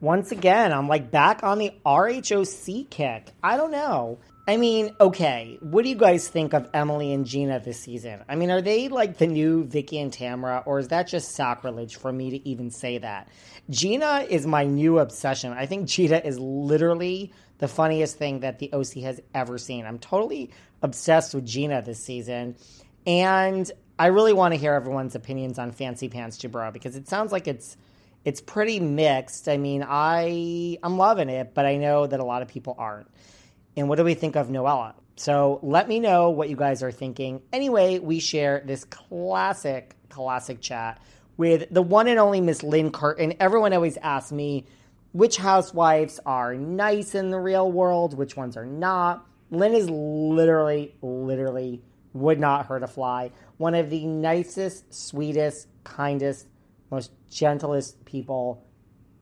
Once again, I'm like back on the RHOC kick. I don't know. I mean, okay, what do you guys think of Emily and Gina this season? I mean, are they like the new Vicki and Tamra, or is that just sacrilege for me to even say that? Gina is my new obsession. I think Gina is literally the funniest thing that the OC has ever seen. I'm totally obsessed with Gina this season. And I really want to hear everyone's opinions on Fancy Pants Dubrow because it sounds like it's it's pretty mixed. I mean, I I'm loving it, but I know that a lot of people aren't. And what do we think of Noella? So let me know what you guys are thinking. Anyway, we share this classic, classic chat with the one and only Miss Lynne Curtin. Everyone always asks me which housewives are nice in the real world, which ones are not. Lynne is literally, literally would not hurt a fly. One of the nicest, sweetest, kindest, most gentlest people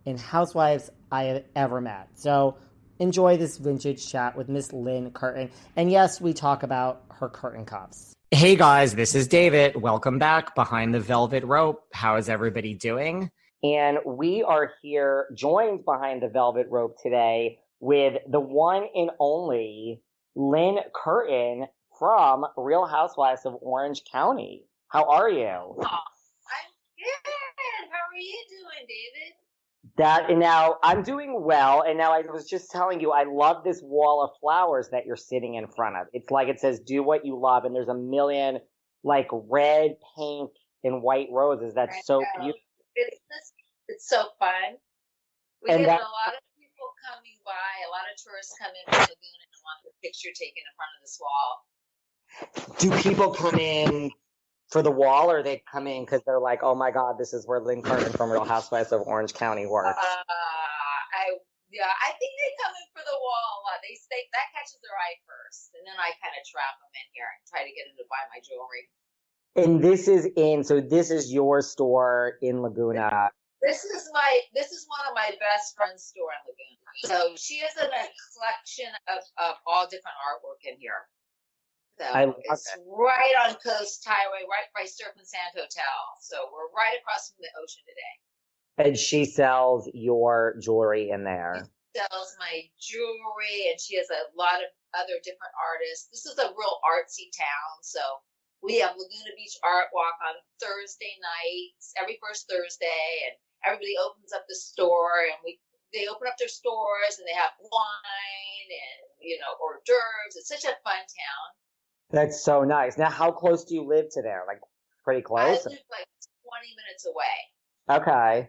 in housewives I have ever met. So enjoy this vintage chat with Miss Lynne Curtin. And yes, we talk about her Curtin cuffs. Hey guys, this is David. Welcome back behind the velvet rope. How is everybody doing? And we are here joined behind the velvet rope today with the one and only Lynne Curtin from Real Housewives of Orange County. How are you? Good. How are you doing, David? That and now I'm doing well. And now I was just telling you, I love this wall of flowers that you're sitting in front of. It's like it says, "Do what you love," and there's a million like red, pink, and white roses. That's I so know. beautiful. It's, it's so fun. We And get that- a lot of people coming by, a lot of tourists come in from Laguna and want their picture taken in front of this wall. Do people come in for the wall, or they come in because they're like, "Oh my God, this is where Lynne Curtin from Real Housewives of Orange County Uh, works." I yeah, I think they come in for the wall a lot. They stay that catches their eye first, and then I kind of trap them in here and try to get them to buy my jewelry. And this is in, so this is your store in Laguna. This is my this is one of my best friend's store in Laguna. So she has a collection of, of all different artwork in here. So I it's it. right on Coast Highway, right by Surf and Sand Hotel. So we're right across from the ocean today. And she sells your jewelry in there. She Sells my jewelry, and she has a lot of other different artists. This is a real artsy town, so we have Laguna Beach Art Walk on Thursday nights, every first Thursday, and everybody opens up the store and we they open up their stores and they have wine and you know hors d'oeuvres. It's such a fun town. That's so nice. Now, how close do you live to there? Like pretty close? I live like 20 minutes away. Okay.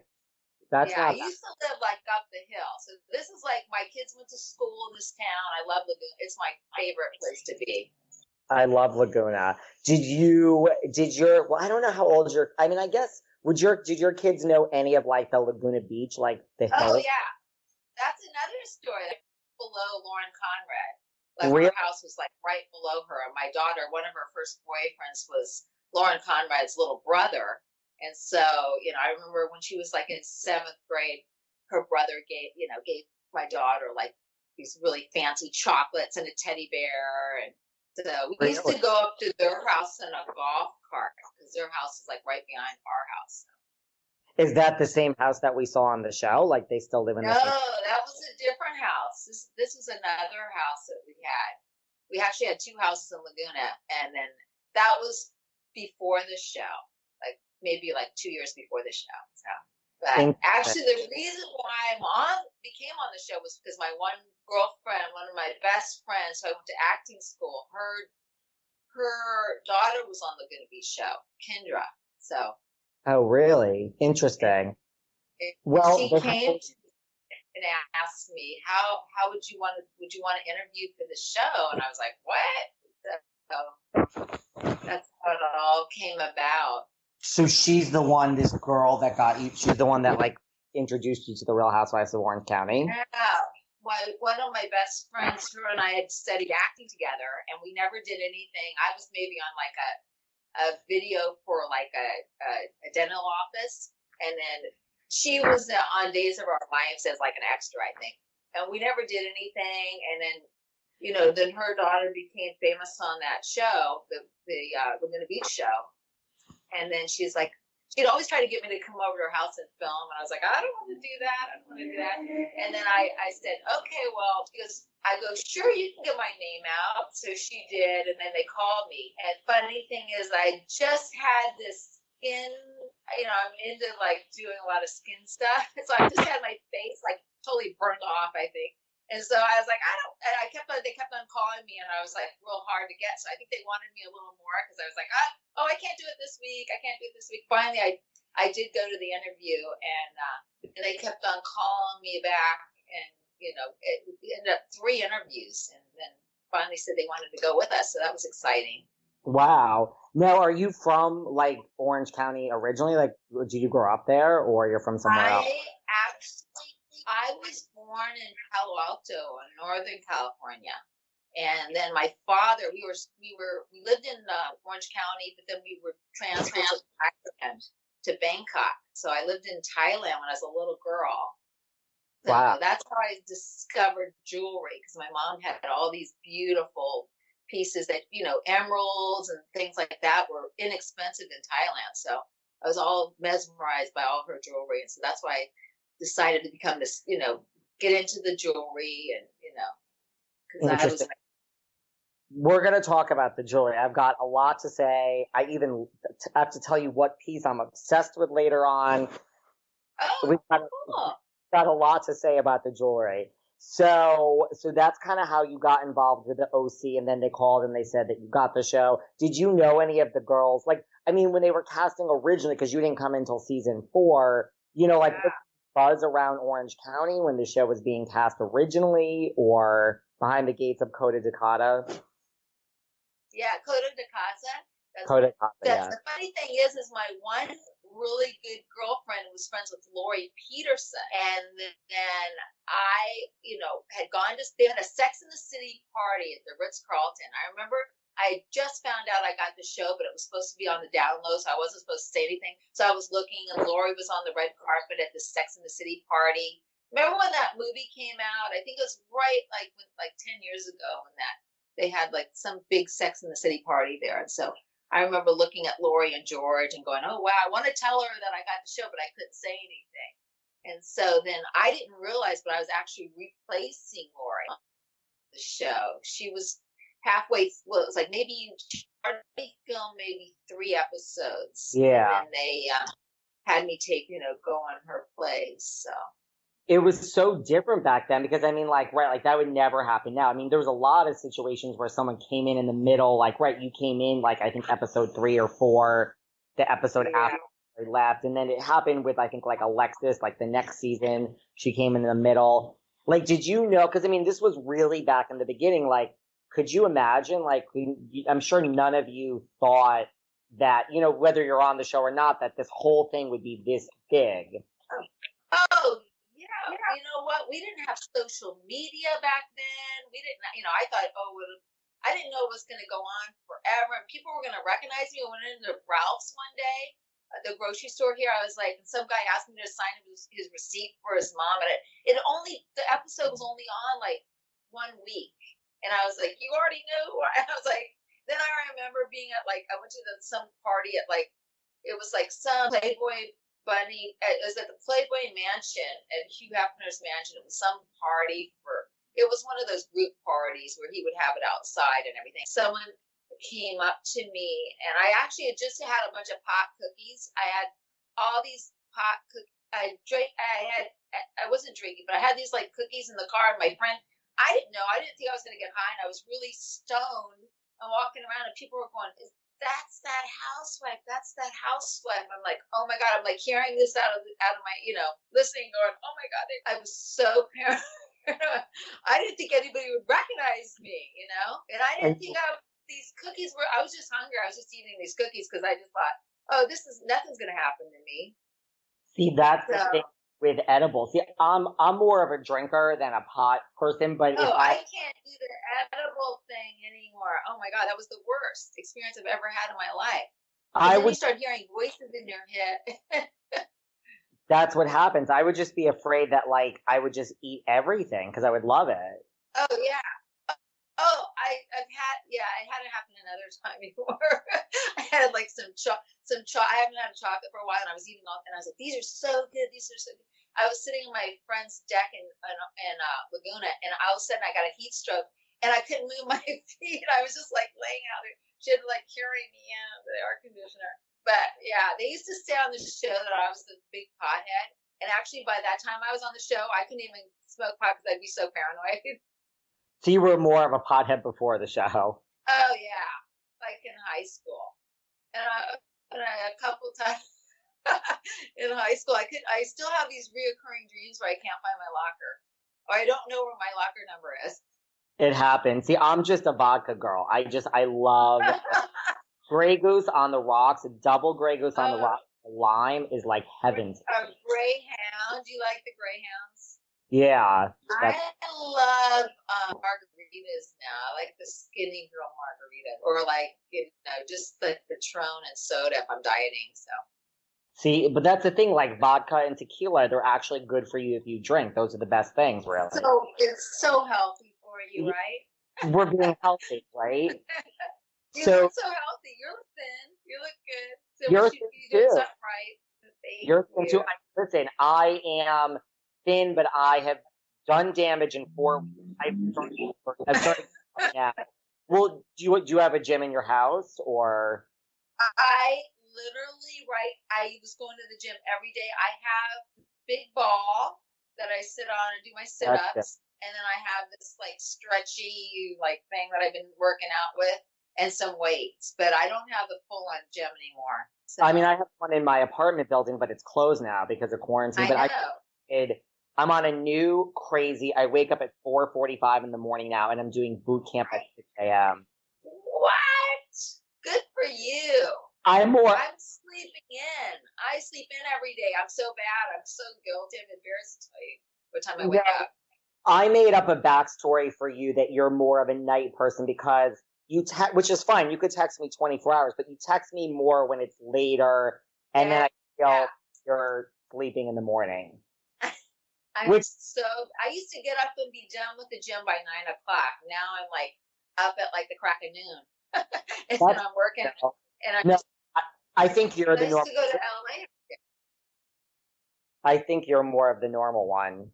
That's yeah, I used to live like up the hill. So this is like my kids went to school in this town. I love Laguna. It's my favorite place to be. I love Laguna. Did you? Did your? Well, I don't know how old your. I mean, I guess would your did your kids know any of like the Laguna Beach, like the Oh yeah, that's another story. Below Lauren Conrad, like Really? her house was like right below her. And my daughter, one of her first boyfriends was Lauren Conrad's little brother, and so you know, I remember when she was like in seventh grade, her brother gave you know gave my daughter like these really fancy chocolates and a teddy bear and. So we used to go up to their house in a golf cart because their house is like right behind our house. Is that the same house that we saw on the show? Like they still live in No, that was a different house. This this was another house that we had. We actually had two houses in Laguna, and then that was before the show, like maybe like two years before the show. So, but actually, the reason why I'm on became on the show was because my one girlfriend, one of my best friends, who I went to acting school, her her daughter was on the Laguna Beach show, Kendra. So Oh, really? Interesting. Well, she came to me and asked me how how would you want to would you want to interview for the show and i was like what so that's how it all came about So she's the one, this girl that got you. She's the one that like introduced you to the Real Housewives of Orange County. yeah my, one of my best friends her and i had studied acting together and we never did anything i was maybe on like a a video for like a, a, a dental office and then she was on Days of Our Lives as like an extra, I think. And we never did anything. And then, you know, then her daughter became famous on that show, the the uh, Laguna Beach show. And then she's like, she'd always try to get me to come over to her house and film. And I was like, I don't want to do that. I don't want to do that. And then I, I said, okay, well, because I go, sure, you can get my name out. So she did. And then they called me. And funny thing is, I just had this skin, you know, I'm into like doing a lot of skin stuff. So I just had my face like totally burned off, I think. And so I was like, I don't, and I kept on, they kept on calling me and I was like real hard to get. So I think they wanted me a little more because I was like, ah, oh, I can't do it this week. I can't do it this week. Finally, I, I did go to the interview and, uh, and they kept on calling me back and, you know, it, it ended up three interviews and then finally said they wanted to go with us. So that was exciting. Wow. Now, are you from like Orange County originally? Like, did you grow up there, or you're from somewhere I else? actually, I was born in Palo Alto, in Northern California, and then my father, we were we were we lived in uh, Orange County, but then we were transferred to Thailand, to Bangkok. So I lived in Thailand when I was a little girl. So Wow. that's how I discovered jewelry because my mom had all these beautiful pieces that you know emeralds and things like that were inexpensive in Thailand. So I was all mesmerized by all her jewelry, and so that's why I decided to become this, you know, get into the jewelry and you know, because I was. We're gonna talk about the jewelry. I've got a lot to say. I even t- have to tell you what piece I'm obsessed with later on. oh We've got, cool. Got a lot to say about the jewelry. So, so that's kind of how you got involved with the OC, and then they called and they said that you got the show. Did you know any of the girls? Like, I mean, when they were casting originally, because you didn't come until season four, you know, like Yeah. buzz around Orange County when the show was being cast originally, or behind the gates of Coda Dakota. Yeah, Coto de Caza. That's Coda Dakota, That's yeah. the funny thing is, is my one really good girlfriend was friends with Lauri Peterson, and then I, you know, had gone to they had a Sex in the City party at the Ritz Carlton. I remember I just found out I got the show, but it was supposed to be on the down low, so I wasn't supposed to say anything. So I was looking, and Lauri was on the red carpet at the Sex in the City party. Remember when that movie came out? I think it was right like like ten years ago when that they had like some big Sex in the City party there, and so I remember looking at Lauri and George and going, "Oh wow, I want to tell her that I got the show, but I couldn't say anything." And so then I didn't realize, but I was actually replacing Lauri on the show. She was halfway. Well, it was like maybe she already filmed maybe three episodes. Yeah. And they uh, had me take, you know, go on her place. So it was so different back then because I mean, like, right, like that would never happen now. I mean, there was a lot of situations where someone came in in the middle, like, right, you came in, like, I think episode three or four, the episode yeah. after I left. And then it happened with, I think, like Alexis, like the next season, she came in the middle. Like, did you know? Cause I mean, this was really back in the beginning. Like, could you imagine? Like, I'm sure none of you thought that, you know, whether you're on the show or not, that this whole thing would be this big. Oh, yeah. You know what? We didn't have social media back then. We didn't, you know, I thought, oh, I didn't know it was going to go on forever. And people were going to recognize me. I went into Ralph's one day, at the grocery store here. I was like, and some guy asked me to sign his, his receipt for his mom. And it, it only, the episode was only on like one week. And I was like, you already knew? And I was like, then I remember being at like, I went to the, some party at like, it was like some Playboy Bunny. It was at the Playboy Mansion at Hugh Hefner's mansion. It was some party for, it was one of those group parties where he would have it outside and everything. Someone came up to me and I actually had just had a bunch of pot cookies. I had all these pot cookies. I drank, I had, I wasn't drinking, but I had these like cookies in the car and my friend, I didn't know, I didn't think I was going to get high and I was really stoned and walking around and people were going, that's that housewife. That's that housewife. I'm like, oh my god. I'm like hearing this out of out of my, you know, listening, going, oh my god. I was so paranoid. I didn't think anybody would recognize me, you know, and I didn't think I, these cookies were. I was just hungry. I was just eating these cookies because I just thought, oh, this is nothing's gonna happen to me. See, that's so, the thing with edibles. See, I'm I'm more of a drinker than a pot person, but oh, I, I can't do the edible thing anymore. Oh my god, that was the worst experience I've ever had in my life. I would start hearing voices in your head. that's what happens. I would just be afraid that like I would just eat everything because I would love it. Oh yeah. Oh, I, I've had yeah, I had it happen another time before. I had like some cho- some cho- I haven't had a chocolate for a while, and I was eating all, and I was like, these are so good, these are so good. I was sitting on my friend's deck in in, in uh, Laguna, and all of a sudden I got a heat stroke, and I couldn't move my feet. I was just like laying out there. She had to like carry me in the air conditioner. But yeah, they used to say on the show that I was the big pothead. And actually, by that time I was on the show, I couldn't even smoke pot because I'd be so paranoid. So you were more of a pothead before the show. Oh yeah, like in high school, and, I, and I, a couple times in high school, I could I still have these reoccurring dreams where I can't find my locker, or I don't know where my locker number is. It happens. See, I'm just a vodka girl. I just I love Grey Goose on the rocks, double Grey Goose on the oh. rocks. Lime is like heaven. A Greyhound. Do you like the Greyhounds? Yeah. I love um, margaritas now. I like the skinny girl margarita, or like you know, just the Patron and soda if I'm dieting. So. See, but that's the thing. Like vodka and tequila, they're actually good for you if you drink. Those are the best things, really. So it's so healthy for you, right? We're being healthy, right? you so, look so healthy. You look thin. You look good. So you're you, you too. right. You're thin too. Listen, I am thin, but I have done damage in four weeks. I've started. I've started yeah. Well, do you do you have a gym in your house or? I literally right. I was going to the gym every day. I have big ball that I sit on and do my sit ups, and then I have this like stretchy like thing that I've been working out with, and some weights. But I don't have the full on gym anymore. So. I mean, I have one in my apartment building, but it's closed now because of quarantine. I but know. I did I'm on a new crazy. I wake up at 4:45 in the morning now, and I'm doing boot camp at 6 a.m. What? Good for you. I'm more. I'm sleeping in. I sleep in every day. I'm so bad. I'm so guilty. I'm embarrassed to tell you what time I wake yeah. up. I made up a backstory for you that you're more of a night person because you, te- which is fine. You could text me 24 hours, but you text me more when it's later, and yeah. then I feel yeah. you're sleeping in the morning. I'm Which, so I used to get up and be done with the gym by nine o'clock. Now I'm like up at like the crack of noon, and I'm working. No, and I'm no, just, I, I think you're the normal. to go to LA. I think you're more of the normal one.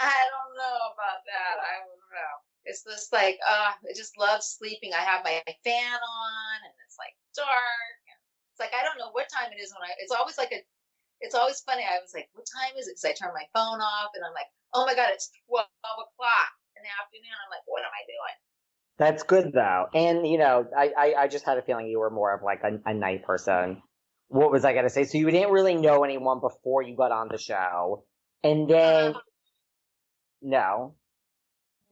I don't know about that. I don't know. It's just like, uh, I just love sleeping. I have my fan on, and it's like dark. It's like I don't know what time it is when I. It's always like a it's always funny. I was like, what time is it? Because I turned my phone off and I'm like, oh my God, it's 12 o'clock in the afternoon. I'm like, what am I doing? That's good though. And you know, I, I, I just had a feeling you were more of like a, a night person. What was I gonna say? So you didn't really know anyone before you got on the show. And then Um, no.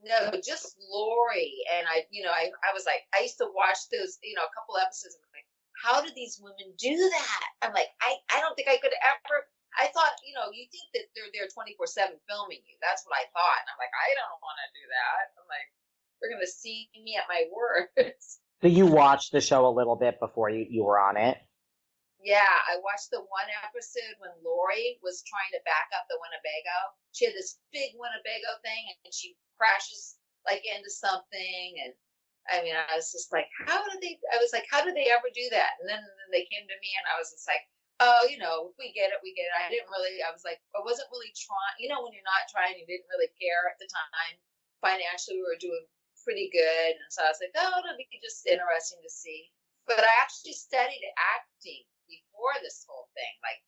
No, just Lauri. And I, you know, I, I was like, I used to watch those, you know, a couple episodes. Like, how do these women do that? I'm like, I, I don't think I could ever. I thought, you know, you think that they're there 24 7 filming you. That's what I thought. And I'm like, I don't want to do that. I'm like, they're going to see me at my worst. So you watched the show a little bit before you, you were on it. Yeah, I watched the one episode when Lauri was trying to back up the Winnebago. She had this big Winnebago thing and she crashes like into something and I mean I was just like, how did they I was like, how did they ever do that? And then, then they came to me and I was just like, Oh, you know, we get it, we get it. I didn't really I was like I wasn't really trying you know, when you're not trying you didn't really care at the time. Financially we were doing pretty good and so I was like, Oh, it'll be just interesting to see. But I actually studied acting before this whole thing, like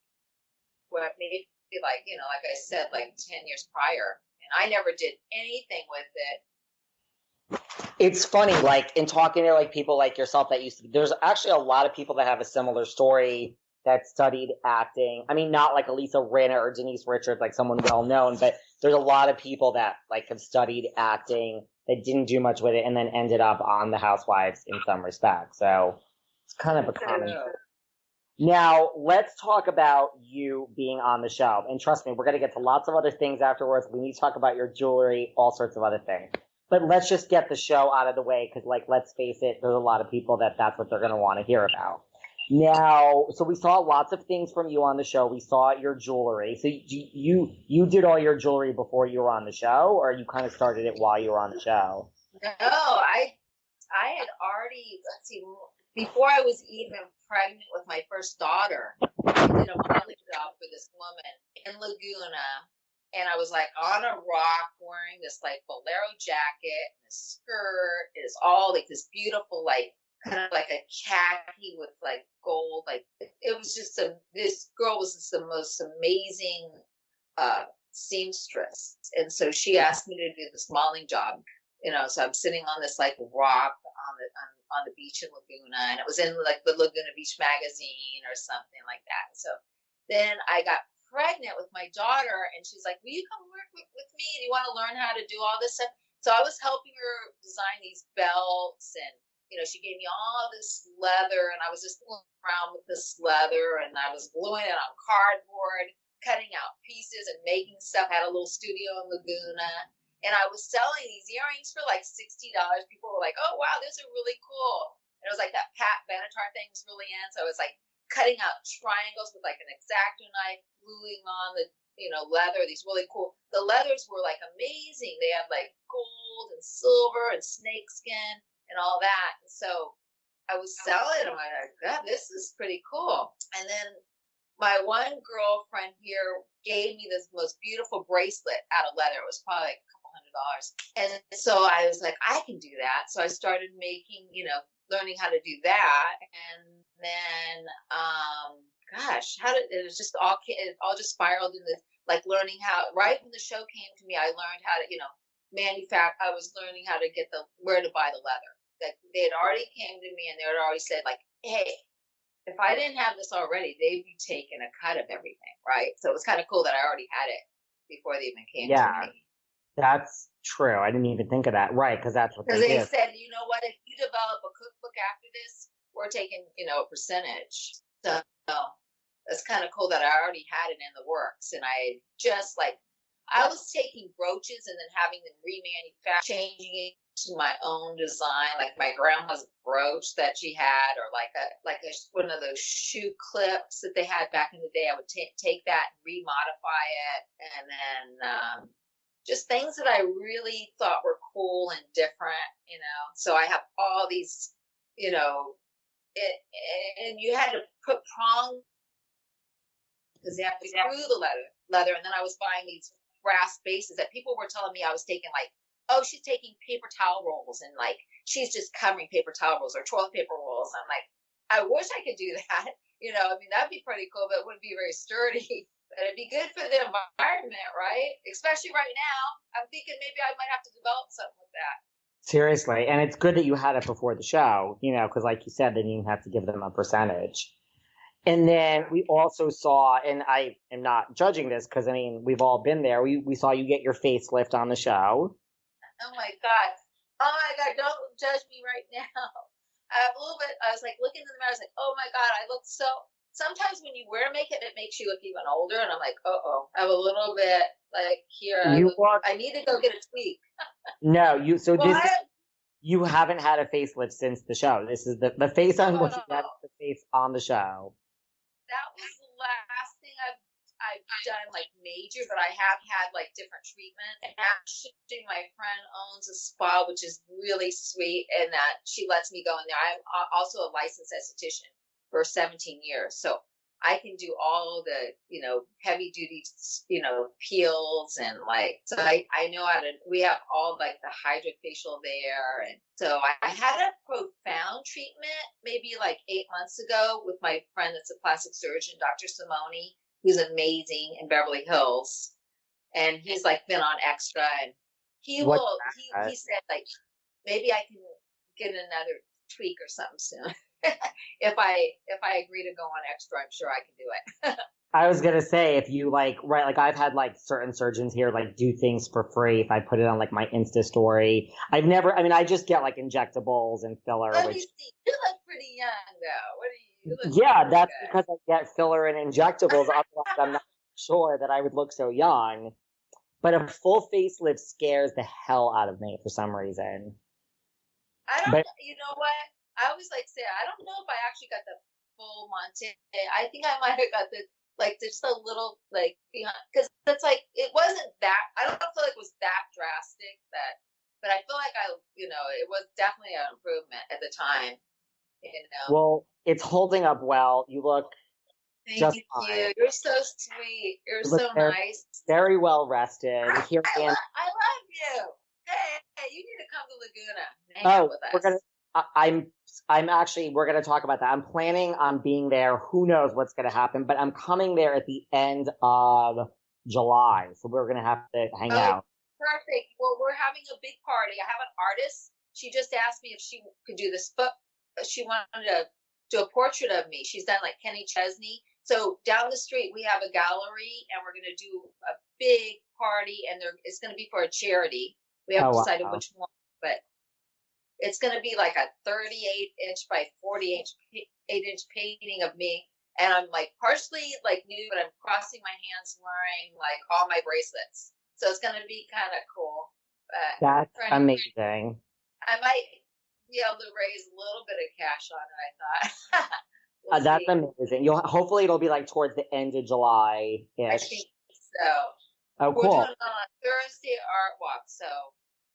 what maybe like you know, like I said, like ten years prior, and I never did anything with it. It's funny, like in talking to like people like yourself that used to there's actually a lot of people that have a similar story that studied acting. I mean, not like Lisa Rinna or Denise Richards, like someone well known, but there's a lot of people that like have studied acting that didn't do much with it and then ended up on the Housewives in some respect. So it's kind of a common. Now, let's talk about you being on the show. And trust me, we're going to get to lots of other things afterwards. We need to talk about your jewelry, all sorts of other things. But let's just get the show out of the way because, like, let's face it, there's a lot of people that that's what they're going to want to hear about. Now, so we saw lots of things from you on the show. We saw your jewelry. So you you, you did all your jewelry before you were on the show, or you kind of started it while you were on the show? No, I I had already let's see before I was even pregnant with my first daughter. I did a modeling job for this woman in Laguna, and I was like on a rock wearing this like bolero jacket and a skirt. It is all like this beautiful like kind of like a khaki with like gold. Like it was just a this girl was just the most amazing uh seamstress, and so she asked me to do this modeling job you know, so I'm sitting on this like rock on the on, on the beach in Laguna, and it was in like the Laguna Beach magazine or something like that. So then I got pregnant with my daughter, and she's like, "Will you come work with, with me? Do you want to learn how to do all this stuff?" So I was helping her design these belts, and you know, she gave me all this leather, and I was just fooling around with this leather, and I was gluing it on cardboard, cutting out pieces and making stuff. I had a little studio in Laguna and I was selling these earrings for like sixty dollars. People were like, "Oh wow, those are really cool." And it was like that Pat Benatar thing was really in, so I was like cutting out triangles with like an exacto knife, gluing on the you know leather. These really cool. The leathers were like amazing. They had like gold and silver and snakeskin and all that. And so I was selling them. I like, oh, God, this is pretty cool. And then my one girlfriend here gave me this most beautiful bracelet out of leather. It was probably like a couple hundred dollars. And so I was like, I can do that. So I started making, you know, learning how to do that. And then, um, gosh, how did it was just all it all just spiraled in into like learning how right when the show came to me, I learned how to, you know, manufacture. I was learning how to get the where to buy the leather. That they had already came to me and they had already said like, hey, if I didn't have this already, they'd be taking a cut of everything, right? So it was kind of cool that I already had it before they even came Yeah. to me. That's true. I didn't even think of that. Right, because that's what Because they they said, you know what, if you develop a cookbook after this, we're taking, you know, a percentage. So that's kind of cool that I already had it in the works. And I just like, I was taking brooches and then having them remanufactured, changing it to my own design, like my grandma's brooch that she had, or like a like a, one of those shoe clips that they had back in the day. I would ta take that, and remodify it, and then um, just things that I really thought were cool and different, you know. So I have all these, you know, it, and you had to put prong because they have to screw the leather, leather, and then I was buying these brass bases that people were telling me I was taking like, oh, she's taking paper towel rolls and like she's just covering paper towel rolls or toilet paper rolls. I'm like, I wish I could do that. You know, I mean, that'd be pretty cool, but it wouldn't be very sturdy. But it'd be good for the environment, right? Especially right now. I'm thinking maybe I might have to develop something with that. Seriously, and it's good that you had it before the show, you know, because like you said, then you have to give them a percentage. And then we also saw, and I am not judging this because I mean we've all been there. We we saw you get your facelift on the show. Oh my god! Oh my god! Don't judge me right now. I a little bit. I was like looking in the mirror. I was like, oh my god, I look so. Sometimes when you wear makeup, it makes you look even older, and I'm like, uh oh, I have a little bit like here. I, look- look- I need to go get a tweak. No, you. So Well, this I- you haven't had a facelift since the show. This is the the face I'm No, no. The face on the show. that was the last thing I've I've done like major, but I have had like different treatment. And actually, my friend owns a spa, which is really sweet, and that she lets me go in there. I'm also a licensed esthetician for 17 years, so I can do all the you know heavy duty you know peels and like so I I know how to. We have all like the HydraFacial there, and so I, I had a profound treatment maybe like eight months ago with my friend that's a plastic surgeon, Dr. Simone, who's amazing in Beverly Hills, and he's like been on extra, and he What's will. He, he said like maybe I can get another tweak or something soon. if I if I agree to go on extra, I'm sure I can do it. I was gonna say if you like right like I've had like certain surgeons here like do things for free if I put it on like my Insta story. I've never I mean I just get like injectables and filler which see. You look pretty young though. What are you? you yeah that's good. because I get filler and injectables otherwise I'm not sure that I would look so young. But a full facelift scares the hell out of me for some reason. I don't. But- you know what? I always like say I don't know if I actually got the full Monte. I think I might have got the like just a little like behind because it's like it wasn't that. I don't feel like it was that drastic that, but I feel like I you know it was definitely an improvement at the time. You know. Well, it's holding up well. You look Thank just you. fine. You're so sweet. You're You so very- nice. very well rested. Here I, I am. love, I love you. Hey, hey, you need to come to Laguna. and Hang oh, out Oh, we're gonna. I- I'm. I'm actually. We're gonna talk about that. I'm planning on being there. Who knows what's gonna happen? But I'm coming there at the end of July, so we're gonna have to hang Oh. out. Perfect. Well, we're having a big party. I have an artist. She just asked me if she could do this, but she wanted to do a portrait of me. She's done like Kenny Chesney. So down the street we have a gallery, and we're going to do a big party, and it's going to be for a charity. We haven't Oh, decided wow. which one, but it's going to be like a 38 inch by 40 inch eight inch painting of me. And I'm like partially like nude, but I'm crossing my hands wearing like all my bracelets. So it's gonna be kind of cool. But That's amazing. I might be able to raise a little bit of cash on it. I thought. We'll Uh, that's see. amazing. You'll hopefully it'll be like towards the end of July I think so. Oh, We're cool. doing it on a Thursday art walk, so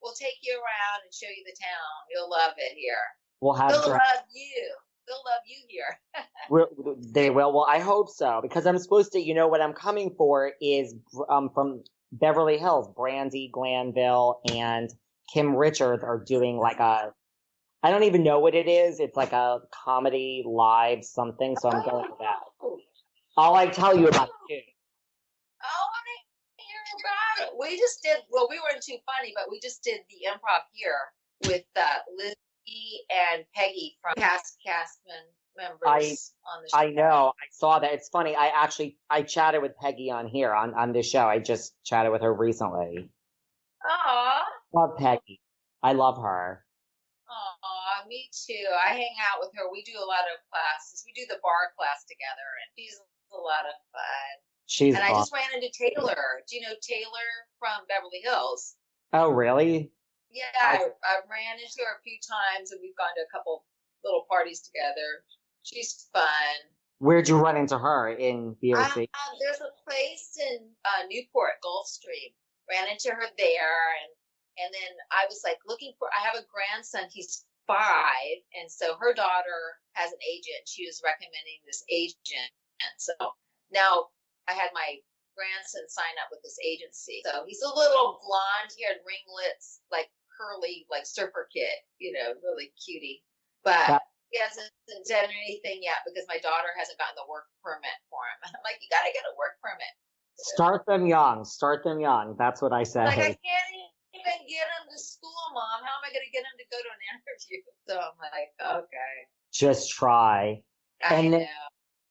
we'll take you around and show you the town. You'll love it here. We'll have. They'll dra- love you. They'll love you here. They will. Well, I hope so because I'm supposed to. You know what I'm coming for is um from Beverly Hills, Brandi Glanville and Kim Richards are doing like a. I don't even know what it is. It's like a comedy live something. So I'm going to that. Oh, I'll tell you about it too. I hear about it. We just did. Well, we weren't too funny, but we just did the improv here with uh, Lizzie and Peggy from past cast mem- members I- on the show. I know. I saw that. It's funny. I actually I chatted with Peggy on here on on this show. I just chatted with her recently. Aw. Love Peggy. I love her. Aw, me too. I hang out with her. We do a lot of classes. We do the barre class together, and she's a lot of fun. She's and I awesome. just ran into Taylor. Do you know Taylor from Beverly Hills? Oh, really? Yeah, I, I ran into her a few times, and we've gone to a couple little parties together. She's fun. Where'd you run into her in BOC? Um, there's a place in uh, Newport, Gulfstream. Ran into her there, and and then I was like looking for. I have a grandson. He's five, and so her daughter has an agent. She was recommending this agent, and so now I had my grandson sign up with this agency. So he's a little blonde. He had ringlets, like curly, like surfer kid. You know, really cutie. But he hasn't done anything yet because my daughter hasn't gotten the work permit for him. And I'm like, you got to get a work permit. Start them young. Start them young. That's what I say. Like I can't even get him to school, mom. How am I going to get him to go to an interview? So I'm like, okay. Just try. I And know.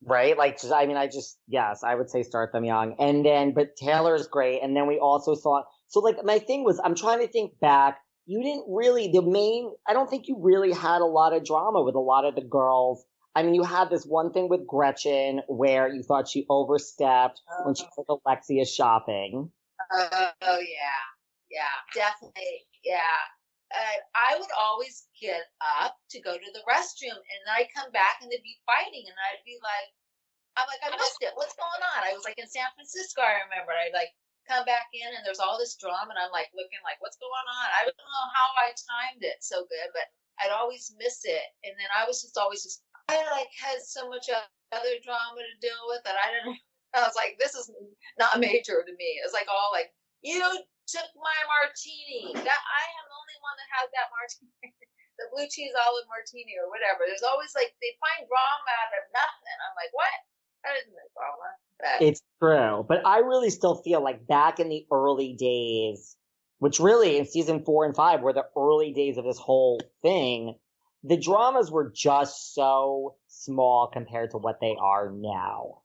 Right? Like, just, I mean, I just, yes, I would say start them young. And then, but Taylor's great. And then we also saw, so like, my thing was, I'm trying to think back. You didn't really, the main, I don't think you really had a lot of drama with a lot of the girls. I mean, you had this one thing with Gretchen where you thought she overstepped when she took Alexia shopping. Oh, oh yeah, yeah, definitely, yeah. And I would always get up to go to the restroom, and then I'd come back and they'd be fighting, and I'd be like, I'm like, I missed it. What's going on? I was like in San Francisco. I remember. I'd like come back in, and there's all this drama, and I'm like looking like, what's going on? I don't know how I timed it so good, but I'd always miss it, and then I was just always just I like had so much other drama to deal with that I didn't. I was like, this is not major to me. It's like all like, you took my martini. That I am the only one that has that martini, the blue cheese olive martini or whatever. There's always like they find drama out of nothing. I'm like, what? That isn't a drama. But It's true. But I really still feel like back in the early days, which really in season four and five were the early days of this whole thing, the dramas were just so small compared to what they are now.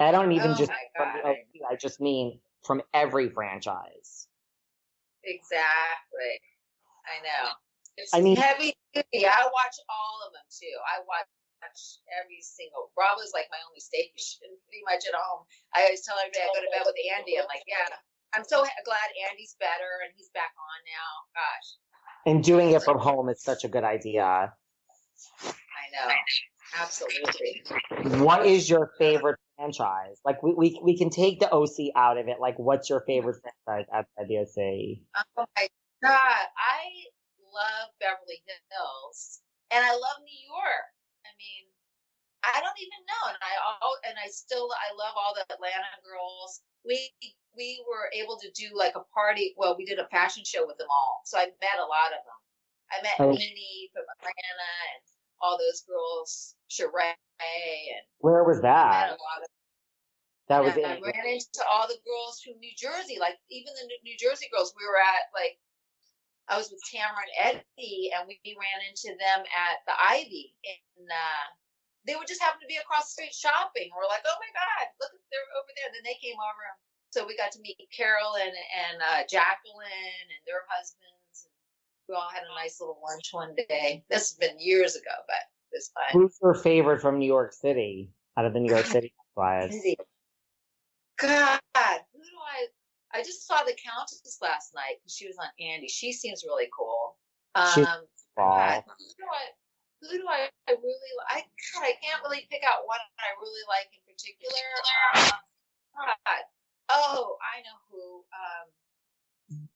I don't even Oh just from the God. OC, I just mean from every franchise. Exactly, I know. It's I mean- heavy duty. I watch all of them too. I watch every single. Bravo's like my only station, pretty much at home. I always tell everybody I go to bed with Andy. I'm like, yeah. I'm so glad Andy's better and he's back on now. Gosh, And doing it from home is such a good idea. I know. Absolutely. What is your favorite franchise? Like we, we we can take the OC out of it. Like what's your favorite franchise outside the OC? Oh my God. I love Beverly Hills and I love New York. I mean, I don't even know. And I all and I still I love all the Atlanta girls. We we were able to do like a party. Well, we did a fashion show with them all. So I met a lot of them. I met Oh. Nene from Atlanta and all those girls, Sheree and Where was that? a lot of That was I it. ran into all the girls from New Jersey, like even the New- Jersey girls. We were at like I was with Tamra and Eddie, and we ran into them at the Ivy, and uh, they would just happen to be across the street shopping. We're like, oh my god, look, they're over there. Then they came over, so we got to meet Carol and and uh, Jacqueline and their husbands. We all had a nice little lunch one day. This has been years ago, but it was fun. Who's your favorite from New York City? Out of the New York City wives? God, who do I? I just saw the Countess last night because she was on Andy. She seems really cool. Um, She's God, who do I? Who do I, I really? I God, I can't really pick out one I really like in particular. Um, God. Oh, I know who. Um,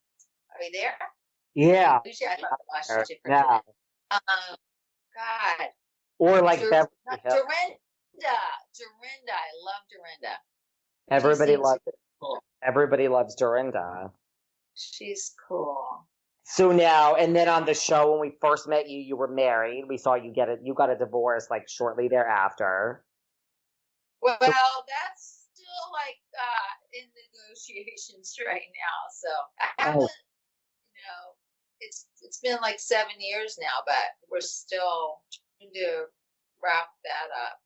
are you there? Yeah. Usually I thought I lost you for Yeah. Um, God. Or like Dur- Beverly Hills. Dorinda. Dorinda. I love Dorinda. Everybody loves cool. everybody loves Dorinda. She's cool. So now, and then on the show when we first met you, you were married. We saw you get it. You got a divorce like shortly thereafter. Well, that's still like uh, in negotiations right now. So I Oh. haven't, you know, it's it's been like seven years now, but we're still trying to wrap that up.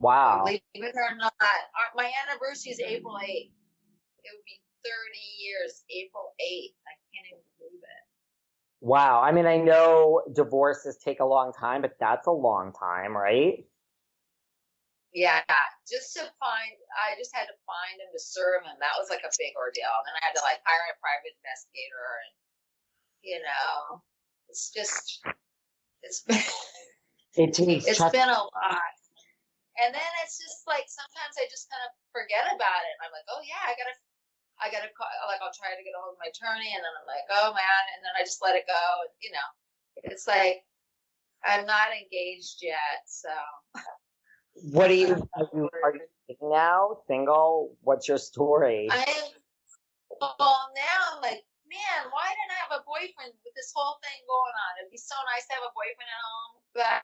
Wow. Believe it or not, our, my anniversary is April 8th. It would be 30 years, April 8th. I can't even believe it. Wow. I mean, I know divorces take a long time, but that's a long time, right? Yeah, just to find, I just had to find him to serve him. That was like a big ordeal. And then I had to like hire a private investigator, and you know, it's just, it's been, It takes it's trust- been a lot. And then it's just like sometimes I just kind of forget about it. I'm like, oh yeah, I gotta, I gotta call. Like I'll try to get a hold of my attorney, and then I'm like, oh man, and then I just let it go. You know, it's like I'm not engaged yet, so. What do you are you, are you now? Single? What's your story? I well now I'm like, man, why didn't I have a boyfriend with this whole thing going on? It'd be so nice to have a boyfriend at home, but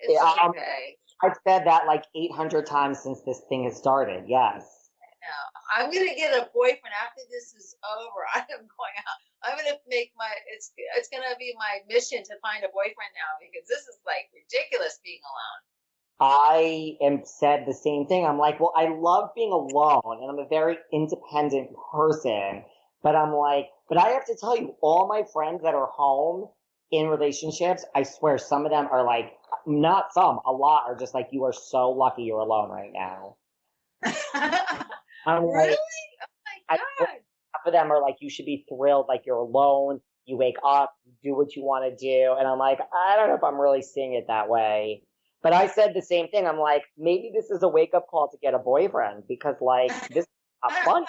It's Yeah, um. I've said that like 800 times since this thing has started. Yes. No, I'm gonna get a boyfriend after this is over. I am going out. I'm gonna make my it's it's gonna be my mission to find a boyfriend now because this is like ridiculous being alone. I am said the same thing. I'm like, well, I love being alone and I'm a very independent person, but I'm like, but I have to tell you, all my friends that are home in relationships, I swear some of them are like, not some, a lot are just like, you are so lucky you're alone right now. I'm really? like, Oh my god! half of them are like, you should be thrilled, like you're alone. You wake up, you do what you want to do. And I'm like, I don't know if I'm really seeing it that way. But I said the same thing. I'm like, maybe this is a wake up call to get a boyfriend because like this is not fun.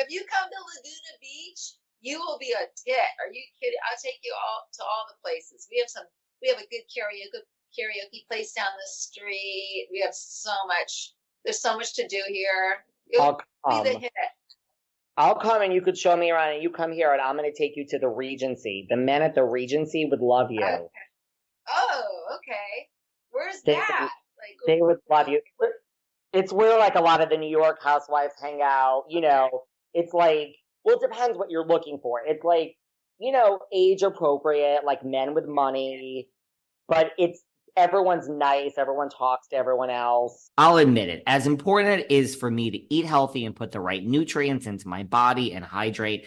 If you come to Laguna Beach, you will be a tit. Are you kidding? I'll take you all to all the places. We have some. We have a good karaoke karaoke place down the street. We have so much. There's so much to do here. You'll I'll be come. the hit. I'll come and you could show me around and you come here and I'm going to take you to the Regency. The men at the Regency would love you. Okay. Oh, okay. Where's They- that? Like They would love you. It's where like a lot of the New York housewives hang out. You know, it's like, well, it depends what you're looking for. It's like, you know, age appropriate, like men with money, but it's everyone's nice. Everyone talks to everyone else. I'll admit it, as important it is for me to eat healthy and put the right nutrients into my body and hydrate,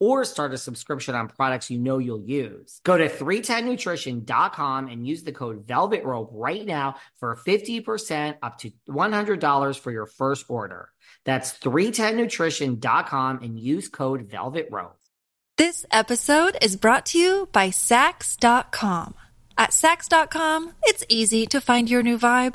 or start a subscription on products you know you'll use. Go to 310nutrition.com and use the code Velvet Rope right now for 50% up to $100 for your first order. That's 310nutrition.com and use code Velvet Rope. This episode is brought to you by Saks.com. At Saks.com, it's easy to find your new vibe.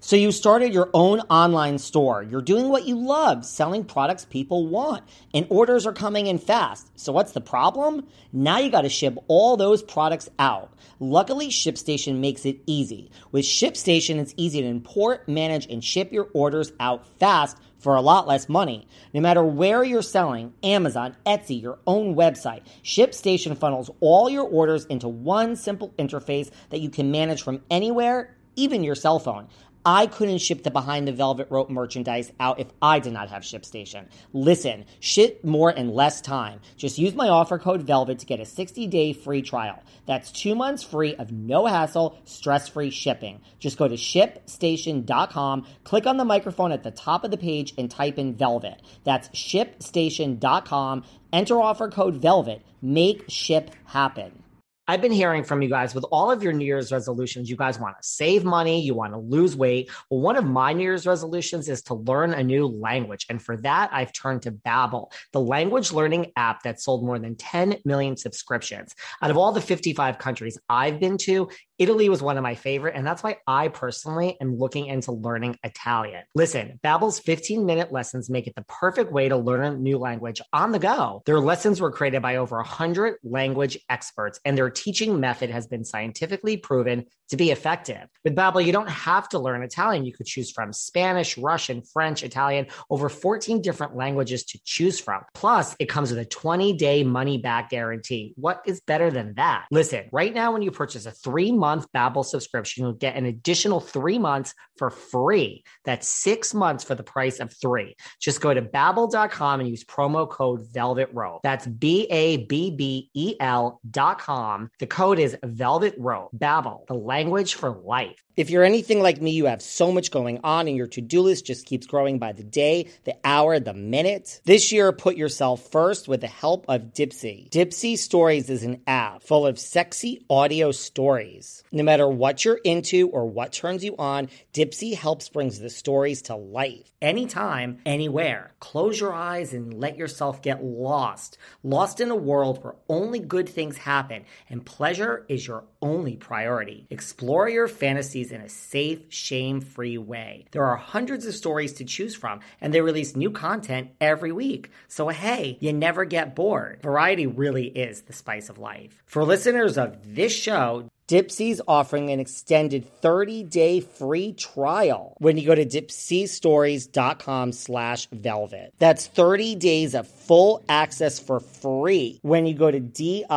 So you started your own online store. You're doing what you love, selling products people want, and orders are coming in fast. So what's the problem? Now you got to ship all those products out. Luckily, ShipStation makes it easy. With ShipStation, it's easy to import, manage, and ship your orders out fast for a lot less money. No matter where you're selling, Amazon, Etsy, your own website, ShipStation funnels all your orders into one simple interface that you can manage from anywhere, even your cell phone. I couldn't ship the behind the velvet rope merchandise out if I did not have ShipStation. Listen, ship more in less time. Just use my offer code VELVET to get a 60-day free trial. That's 2 months free of no hassle, stress-free shipping. Just go to shipstation.com, click on the microphone at the top of the page and type in velvet. That's shipstation.com. Enter offer code VELVET. Make ship happen. I've been hearing from you guys with all of your New Year's resolutions. You guys want to save money, you want to lose weight. Well, one of my New Year's resolutions is to learn a new language. And for that, I've turned to Babbel, the language learning app that sold more than 10 million subscriptions. Out of all the 55 countries I've been to, Italy was one of my favorite, and that's why I personally am looking into learning Italian. Listen, Babbel's 15-minute lessons make it the perfect way to learn a new language on the go. Their lessons were created by over 100 language experts, and their teaching method has been scientifically proven to be effective. With Babbel, you don't have to learn Italian. You could choose from Spanish, Russian, French, Italian, over 14 different languages to choose from. Plus, it comes with a 20-day money-back guarantee. What is better than that? Listen, right now when you purchase a 3-month Babbel subscription, you'll get an additional 3 months for free. That's 6 months for the price of 3. Just go to babbel.com and use promo code Velvet Rope. That's B A B B E L dot com. The code is Velvet Rope. Babbel, the language for life. If you're anything like me, you have so much going on and your to-do list just keeps growing by the day, the hour, the minute. This year, put yourself first with the help of Dipsea. Dipsea Stories is an app full of sexy audio stories. No matter what you're into or what turns you on, Dipsea helps brings the stories to life. Anytime, anywhere. Close your eyes and let yourself get lost. Lost in a world where only good things happen and pleasure is your only priority. Explore your fantasies in a safe, shame free way. There are hundreds of stories to choose from, and they release new content every week. So, hey, you never get bored. Variety really is the spice of life. For listeners of this show, Dipsea's offering an extended 30-day free trial when you go to dipseastories.com slash velvet. That's 30 days of full access for free when you go to D-I-P-S-E-A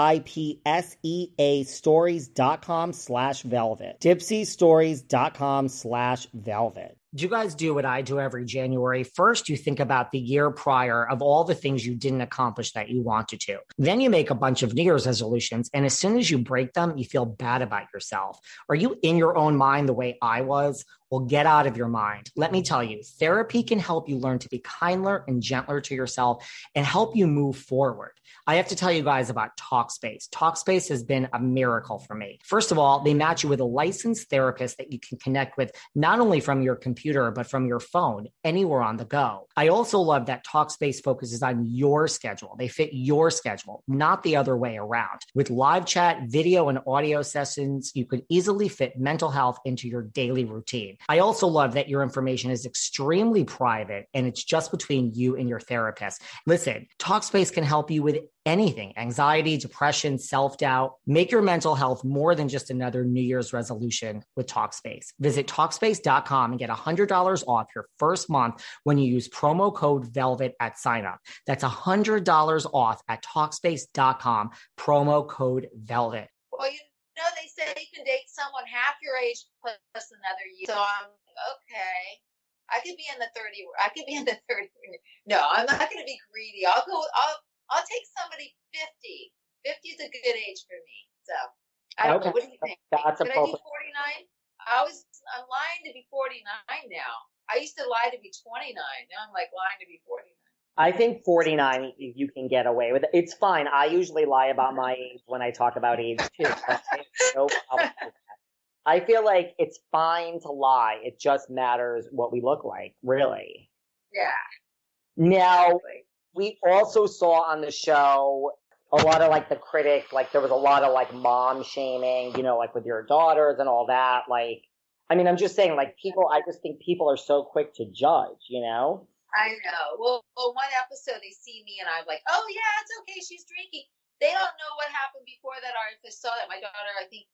stories.com slash velvet. dipseastories.com slash velvet. Do you guys do what I do every January? First, you think about the year prior of all the things you didn't accomplish that you wanted to. Then you make a bunch of New Year's resolutions. And as soon as you break them, you feel bad about yourself. Are you in your own mind the way I was? Well, get out of your mind. Let me tell you, therapy can help you learn to be kinder and gentler to yourself and help you move forward. I have to tell you guys about Talkspace. Talkspace has been a miracle for me. First of all, they match you with a licensed therapist that you can connect with not only from your computer, but from your phone anywhere on the go. I also love that Talkspace focuses on your schedule. They fit your schedule, not the other way around. With live chat, video, and audio sessions, you could easily fit mental health into your daily routine. I also love that your information is extremely private and it's just between you and your therapist. Listen, Talkspace can help you with anything anxiety, depression, self doubt. Make your mental health more than just another New Year's resolution with Talkspace. Visit Talkspace.com and get $100 off your first month when you use promo code VELVET at signup. That's $100 off at Talkspace.com, promo code VELVET. Well, you know, they say you can date someone half your age plus another year. So I'm okay. I could be in the 30, I could be in the 30. No, I'm not going to be greedy. I'll go, I'll, I'll take somebody 50. 50 is a good age for me. So I don't Okay. know. What do you think? That's Could I be 49? I was, I'm lying to be 49 now. I used to lie to be 29. Now I'm like lying to be 49. I think 49 you you can get away with it. It's fine. I usually lie about my age when I talk about age too. I no problem with that. I feel like it's fine to lie. It just matters what we look like, really. Yeah. Now, Exactly. we also saw on the show a lot of like the critic, like there was a lot of like mom shaming, you know, like with your daughters and all that. Like, I mean, I'm just saying, like people, I just think people are so quick to judge, you know? I know. Well, well, one episode they see me and I'm like, oh yeah, it's okay. She's drinking. They don't know what happened before that. Or if they saw that my daughter, I think,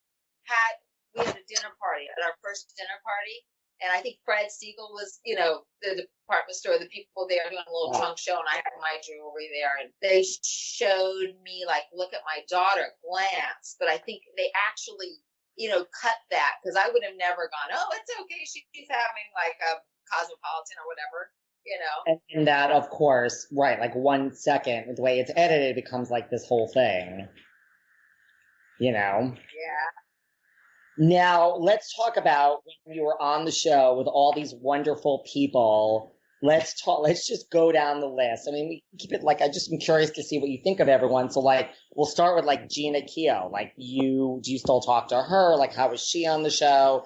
had we had a dinner party at our first dinner party, and I think Fred Segal was, you know, the department store, the people there doing a little trunk show, and I had my jewelry there, and they showed me like, look at my daughter, glance. But I think they actually, you know, cut that because I would have never gone, oh, it's okay. She, she's having like a cosmopolitan or whatever, you know. And, that, of course, right, like one second, the way it's edited becomes like this whole thing. You know? Yeah. Now, let's talk about when you were on the show with all these wonderful people. Let's talk, let's just go down the list. I mean, we keep it like, I just am curious to see what you think of everyone. So, like, we'll start with like Jeana Keough. Like, you, do you still talk to her? Like, how was she on the show?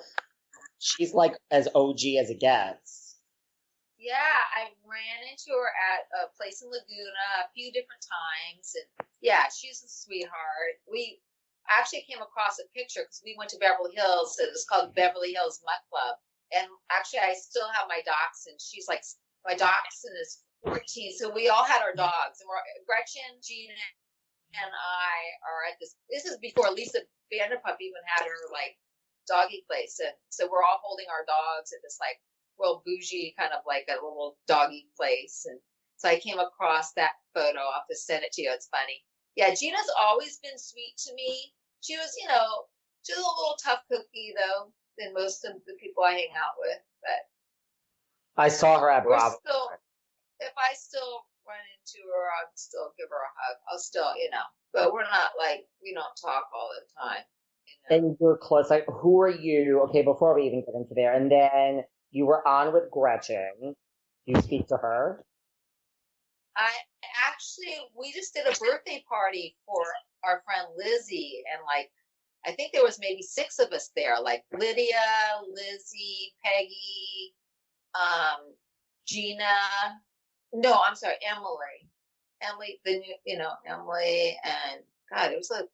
She's like as OG as it gets. Yeah, I ran into her at a place in Laguna a few different times, and yeah, she's a sweetheart. We, actually came across a picture because we went to Beverly Hills. It was called Beverly Hills Mutt Club, and actually, I still have my dachshund. She's like my dachshund is 14, so we all had our dogs, and we're Gretchen, Jeana, and I are at this. This is before Lisa Vanderpump even had her like doggy place, and so we're all holding our dogs at this like real bougie kind of like a little doggy place, and so I came across that photo. I'll have to send it to you. It's funny. Yeah, Jeana's always been sweet to me. She was, you know, she was a little tough cookie though than most of the people I hang out with. But I saw her at we're still, if I still run into her, I'd still give her a hug. I'll still, you know, but we're not like we don't talk all the time. You know? And you're close. Like, who are you? Okay, before we even get into there, and then you were on with Gretchen. Do you speak to her? I actually we just did a birthday party for our friend Lizzie and like I think there was maybe six of us there, like Lydia, Lizzie, Peggy, um, Jeana. No, I'm sorry, Emily. Emily, the new, you know, Emily and God, it was like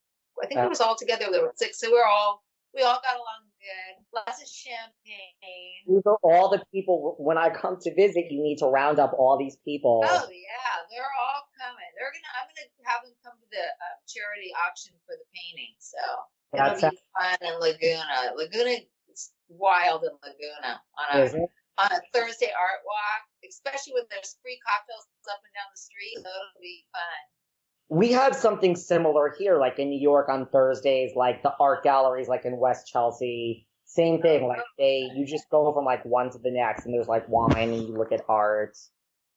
I think it was all together. There were six, so we're all we all got along good. Lots of champagne. These are all the people. When I come to visit, you need to round up all these people. Oh yeah, they're all coming. They're gonna. I'm gonna have them come to the uh, charity auction for the painting. So That's it'll be fun in Laguna. Laguna is wild in Laguna on a on a Thursday art walk, especially when there's free cocktails up and down the street. So it'll be fun. We have something similar here, like in New York on Thursdays, like the art galleries, like in West Chelsea. Same thing, like oh, they, you just go from like one to the next, and there's like wine, and you look at art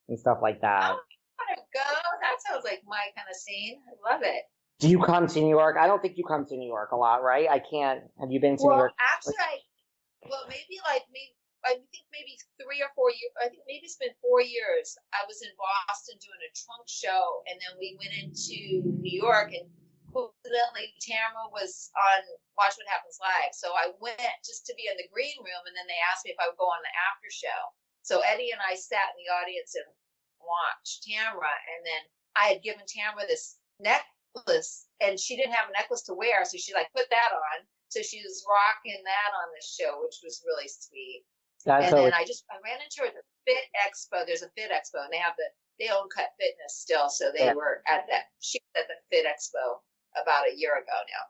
and stuff like that. Oh, I wanna go. That sounds like my kind of scene. I love it. Do you come to New York? I don't think you come to New York a lot, right? I can't. Have you been to New York? actually, I, well, maybe like maybe I think maybe three or four years. I think maybe it's been four years. I was in Boston doing a trunk show, and then we went into New York, and coincidentally, Tamra was on Watch What Happens Live. So I went just to be in the green room, and then they asked me if I would go on the after show. So Eddie and I sat in the audience and watched Tamra, and then I had given Tamra this necklace, and she didn't have a necklace to wear, so she like put that on. So she was rocking that on the show, which was really sweet. That's and then I just I ran into her at the Fit Expo. There's a Fit Expo, and they have the they own Cut Fitness still, so they Yeah. were at that. She was at the Fit Expo about a year ago now.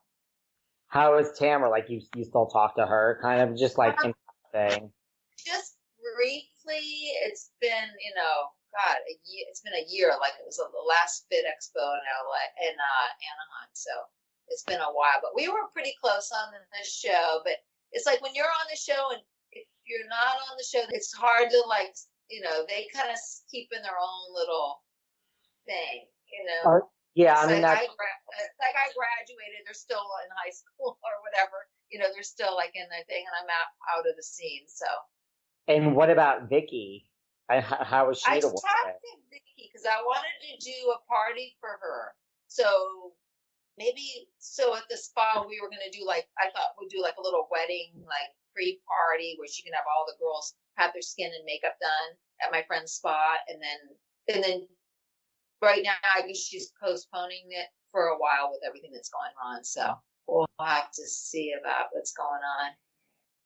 how is Tamra? Like you, you still talk to her, kind of just like Um, thing. Just briefly, it's been you know, God, a year. It's been a year. Like it was the last Fit Expo in LA in uh, Anaheim, so it's been a while. But we were pretty close on the show. But it's like when you're on the show and if you're not on the show, it's hard to like you know they kind of keep in their own little thing. You know. Are- Yeah, I It's mean like that's I it's like I graduated. They're still in high school or whatever. You know, they're still like in their thing, and I'm out out of the scene. So And what about Vicki? I, how was she I to talked to Vicki because I wanted to do a party for her. So maybe so at the spa we were gonna do like I thought we'd do like a little wedding like pre party where she can have all the girls have their skin and makeup done at my friend's spot, and then and then right now I guess she's postponing it for a while with everything that's going on. So we'll have to see about what's going on.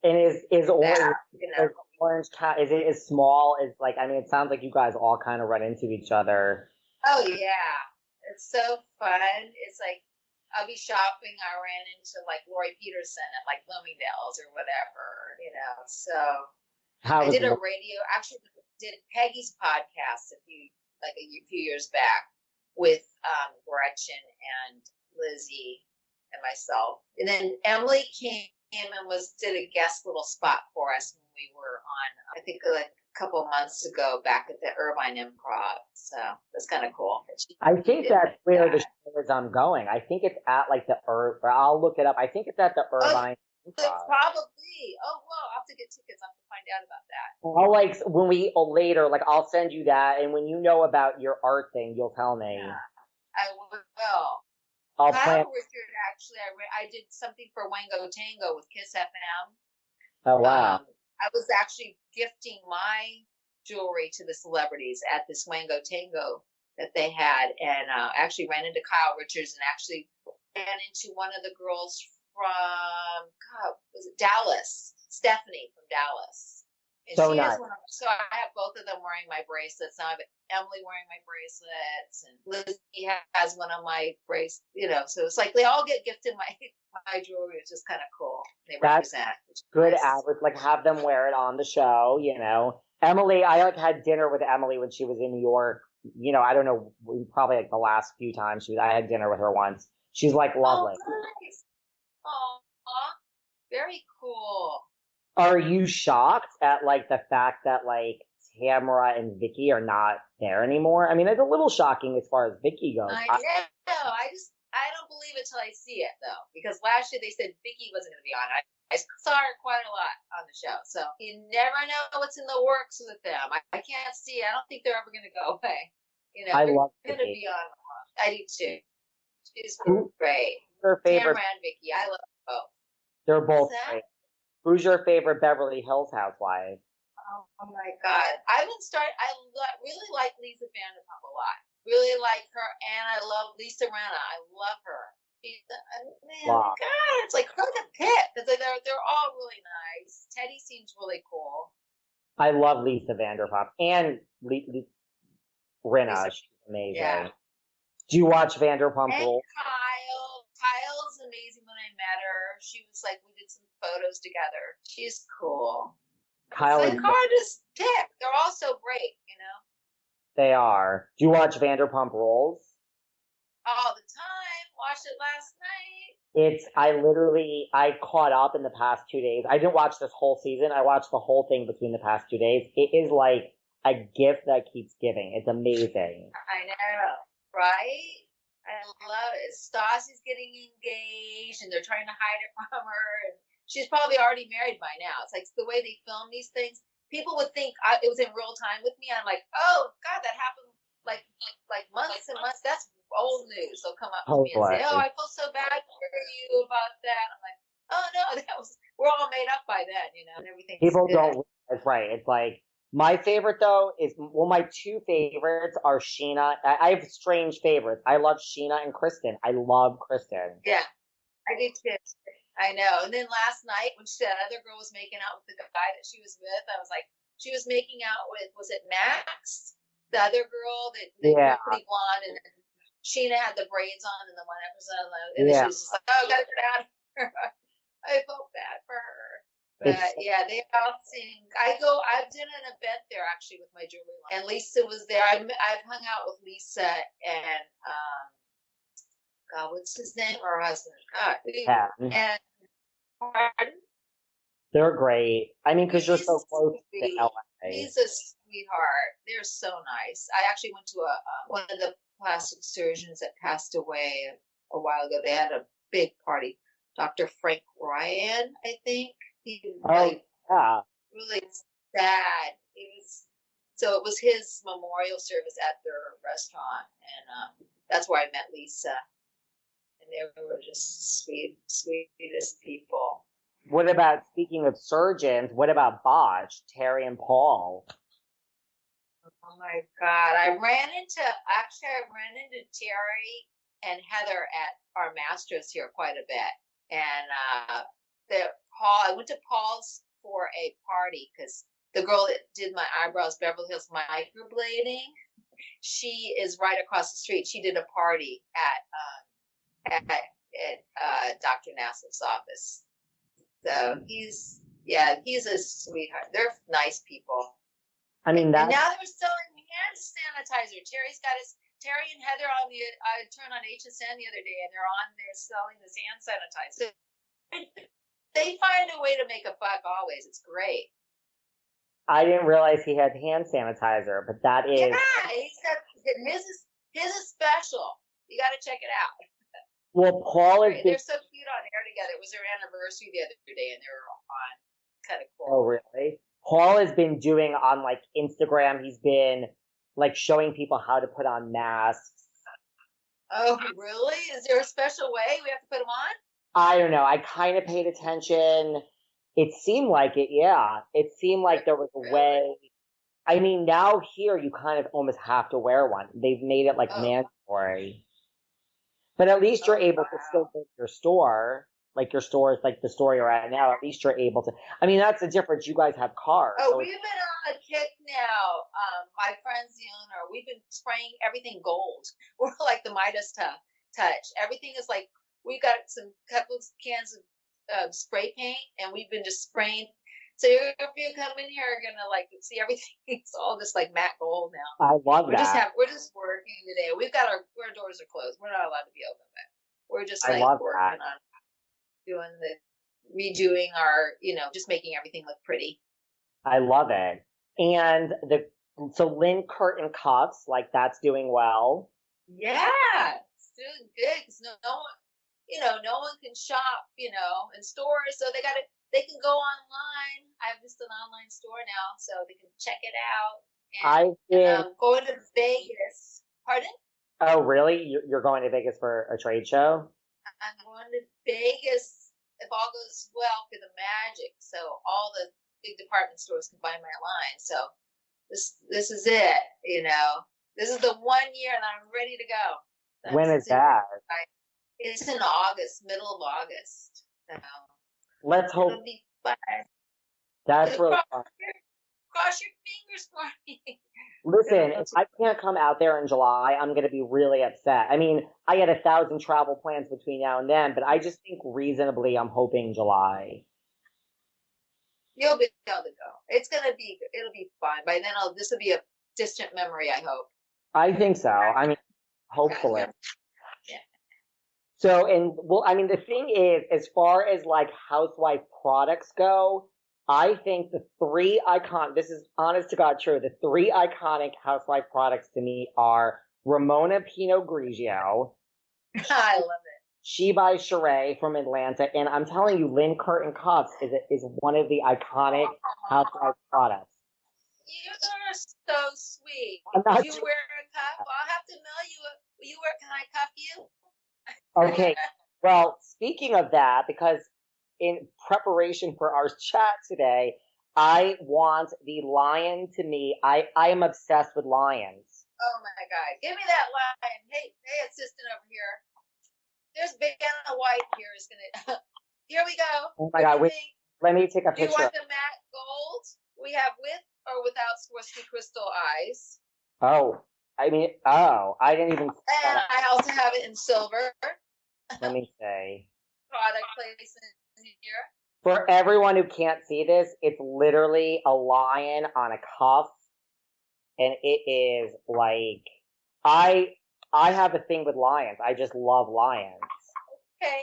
And is is orange There, you know. is orange cat is it as small as like I mean it sounds like you guys all kind of run into each other. Oh yeah, it's so fun. It's like I'll be shopping. I ran into like Lauri Peterson at like Bloomingdale's or whatever, you know. So How I did a Lo- radio. Actually, did Peggy's podcast a few like a few years back with um, Gretchen and Lizzie and myself, and then Emily came and was did a guest little spot for us when we were on. I think like a couple of months ago back at the Irvine Improv. So that's kind of cool. I think that's where the show is I'm going. I think it's at like the Ir- I'll look it up. I think it's at the Irvine So Improv. probably. Oh, well, I'll have to get tickets. I'll have to find out about that. I'll like when we oh, later like I'll send you that and when you know about your art thing you'll tell me. Yeah. I will. I'll plan. Richard, actually, I, re- I did something for Wango Tango with Kiss FM. Oh wow. Um, I was actually gifting my jewelry to the celebrities at this Wango Tango that they had, and uh, actually ran into Kyle Richards and actually ran into one of the girls from God, was it Dallas? Stephanie from Dallas. And So she nice. one of, so I have both of them wearing my bracelets. Now I have Emily wearing my bracelets, and Lizzie has one of my bracelets. You know, so it's like they all get gifted my my jewelry. It's just kind of cool. They That's represent. Good nice. hours, like have them wear it on the show, you know. Emily, I like had dinner with Emily when she was in New York. You know, I don't know, probably like the last few times she was, I had dinner with her once. She's like oh, lovely. Oh, nice. Aw, very cool. Are you shocked at like the fact that like Tamra and Vicki are not there anymore? I mean, it's a little shocking as far as Vicki goes. I know. I just I don't believe it till I see it though, because last year they said Vicki wasn't going to be on. I, I saw her quite a lot on the show, so you never know what's in the works with them. I, I can't see. I don't think they're ever going to go away. You know, I love going to be on. I do too. She's great. Her favorite, Tamra and Vicky. I love both. they're both great. Who's your favorite Beverly Hills housewife? Oh, oh my God. I would start. I really like Lisa Vanderpump a lot. Really like her, and I love Lisa Rinna. I love her. She's, uh, man, Wow. God, it's like her the pit. It's like they're they're all really nice. Teddi seems really cool. I love Lisa Vanderpump and Le- Le- Rinna. She's amazing. Yeah. Do you watch Vanderpump And Rules? Kyle. Kyle's amazing. When I met her, she was like, we did some photos together. She's cool. Kyle it's and like hard to pick. They're all so great, you know, they are. Do you watch Vanderpump Rules? all the time. Watched it last night. It's I literally I caught up in the past two days. I didn't watch this whole season. I watched the whole thing between the past two days. It is like a gift that keeps giving. It's amazing. I know, right? I love it. Stassi's getting engaged, and they're trying to hide it from her, and she's probably already married by now. It's like the way they film these things. People would think I, it was in real time with me. I'm like, oh God, that happened like like, like months and months. That's old news. They'll come up to Oh, me and say, oh. I feel so bad for you about that. I'm like, oh no, that was we're all made up by then, you know, and everything. People don't. That's right. It's like my favorite though is well, my two favorites are Scheana. I, I have strange favorites. I love Scheana and Kristen. I love Kristen. Yeah, I do too. I know. And then last night, when she, that other girl was making out with the guy that she was with, I was like, she was making out with, was it Max? The other girl that, that Yeah. pretty blonde, and Scheana had the braids on in the one episode, and then Yeah. she was just like, oh, gotta get out of here. I felt bad for her. But It's- yeah, they all sing. I go. I did an event there actually with my jewelry line, and Lisa was there. I I've hung out with Lisa and God, what's his name? Her husband. God, and pardon? They're great. I mean, because you're so close to. LA. He's a sweetheart. They're so nice. I actually went to a uh, one of the plastic surgeons that passed away a while ago. They had a big party. Dr. Frank Ryan, I think. He Oh, really, yeah. really sad. It was so it was his memorial service at their restaurant, and um, that's where I met Lisa. And they were just sweet, sweetest people. What about speaking of surgeons? What about Botch, Terry and Paul? Oh my God. I ran into, actually, I ran into Terry and Heather at our masters here quite a bit. And uh, the Paul, I went to Paul's for a party because the girl that did my eyebrows, Beverly Hills microblading, she is right across the street. She did a party at, um, at, at uh, Dr. Nassif's office. So he's, yeah, he's a sweetheart. They're nice people. I mean, And that's now they're selling hand sanitizer. Terry's got his Terry and Heather on the I turned on HSN the other day and they're on there selling this hand sanitizer. They find a way to make a buck always. It's great. I didn't realize he had hand sanitizer, but that is Yeah, he's got his is his is special. You got to check it out. Well. Paul been They're so cute on air together. It was their anniversary the other day, and they were on. Kind of cool. Oh, really? Paul has been doing on like Instagram. He's been like showing people how to put on masks. Oh, really? Is there a special way we have to put them on? I don't know. I kind of paid attention. It seemed like it. Yeah, it seemed like there was a way. I mean, now here you kind of almost have to wear one. They've made it like Oh. mandatory. But at least you're Oh, able to still go to your store, like your store is like the store you're at now. At least you're able to. I mean, that's the difference. You guys have cars. Oh, so we've been on a kick now. Um, my friend's the owner. We've been spraying everything gold. We're like the Midas tou- touch. Everything is like we got some couple cans of uh, spray paint, and we've been just spraying. So if you come in here, you're gonna like see everything. It's all just like matte gold now. I love We're that. just have we're just working today. We've got our our doors are closed. We're not allowed to be open, but we're just like working that. on doing the redoing our you know just making everything look pretty. I love it. And the so Lynne Curtin cuffs, like that's doing well. Yeah, it's doing good because no, no one, you know, no one can shop, you know, in stores, so they got to they can go online. I have just an online store now, so they can check it out. I And did. um, going to Vegas. Pardon? oh, really? You're, you're going to Vegas for a trade show? I'm going to Vegas if all goes well for the Magic, so all the big department stores can buy my line. So this this is it, you know. This is the one year, and I'm ready to go. when That's is it. that? It's in August, middle of August. So Let's hope that's really cross, fun. cross your fingers for me. Listen, if I can't come out there in July, I'm going to be really upset. I mean, I had a thousand travel plans between now and then, but I just think reasonably I'm hoping July. You'll be able to go. It's gonna be. It'll be fun. By then, I'll, this will be a distant memory. I hope. I think so. I mean, hopefully. So, and well, I mean, the thing is, as far as like housewife products go, I think the three icon, this is honest to God true, the three iconic housewife products to me are Ramona Pinot Grigio, I love it. She by Sheree from Atlanta, and I'm telling you, Lynne Curtin Cuffs is, is one of the iconic housewife products. You are so sweet. I'm not you too- wear a cuff? Well, I'll have to mail you. A, will you wear? Can I cuff you? Okay, well, speaking of that, because in preparation for our chat today, I want the lion to me. I, I am obsessed with lions. Oh my God! Give me that line. Hey, hey, assistant over here. There's Vanna White here. Is gonna. here we go. Oh my What God, wait, let me take a picture. Do you want the matte gold? We have with or without Swarovski crystal eyes. Oh, I mean, oh, I didn't even. And I also have it in silver. Let me say. Product placement here. For everyone who can't see this, it's literally a lion on a cuff, and it is like I I have a thing with lions. I just love lions. Okay.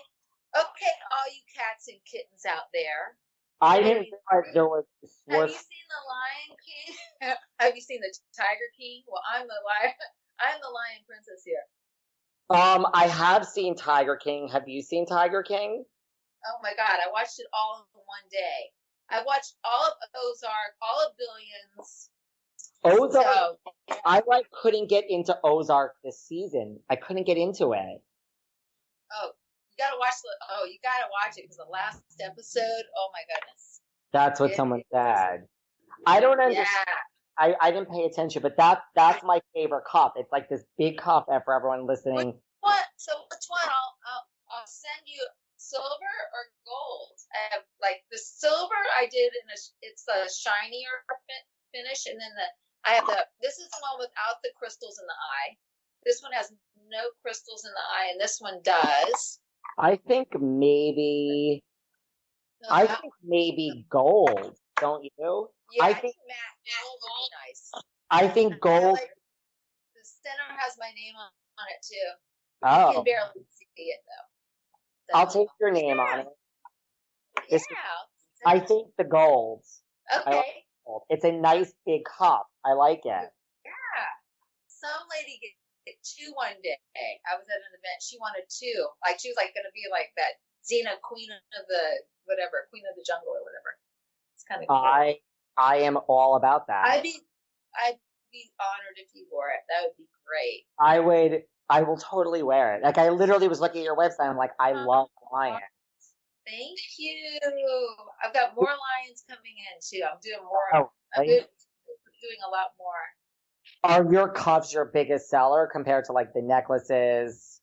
Okay, all you cats and kittens out there. I didn't realize there was Have you seen the Lion King? have you seen the Tiger King? Well, I'm the lion. I'm the Lion Princess here. Um I have seen Tiger King. Have you seen Tiger King? Oh my God, I watched it all in one day. I watched all of Ozark, all of Billions. Ozark. So, I like couldn't get into Ozark this season. I couldn't get into it. oh, you gotta watch the. Oh, you gotta watch it because the last episode. Oh my goodness. That's what It someone said. I don't understand. Yeah. I, I didn't pay attention, but that that's my favorite cup. It's like this big cup for everyone listening. What? So which one? I'll, I'll I'll send you silver or gold. I have like the silver I did in a it's a shinier finish, and then the I have the this is the one without the crystals in the eye. This one has no crystals in the eye, and this one does. I think maybe I think maybe gold. Don't you? Yeah, I think- matte gold would be nice. I think I gold. like- the center has my name on, on it too. You Oh, can barely see it though. I'll take your name on it. this- Yeah. I think the gold. Okay. It's a nice big cup. I like it. Yeah. Some lady get, get two one day. I was at an event. She wanted two. Like she was like going to be like that Xena Queen of the whatever, Queen of the Jungle or whatever. It's kind of cool. I I am all about that. I'd be I'd be honored if you wore it. That would be great. I would. I will totally wear it. Like I literally was looking at your website. I'm like, I Uh-huh. love lions. Thank you. I've got more lions coming in too. I'm doing more. Oh, I'm doing, doing a lot more. Are your cuffs your biggest seller compared to like the necklaces?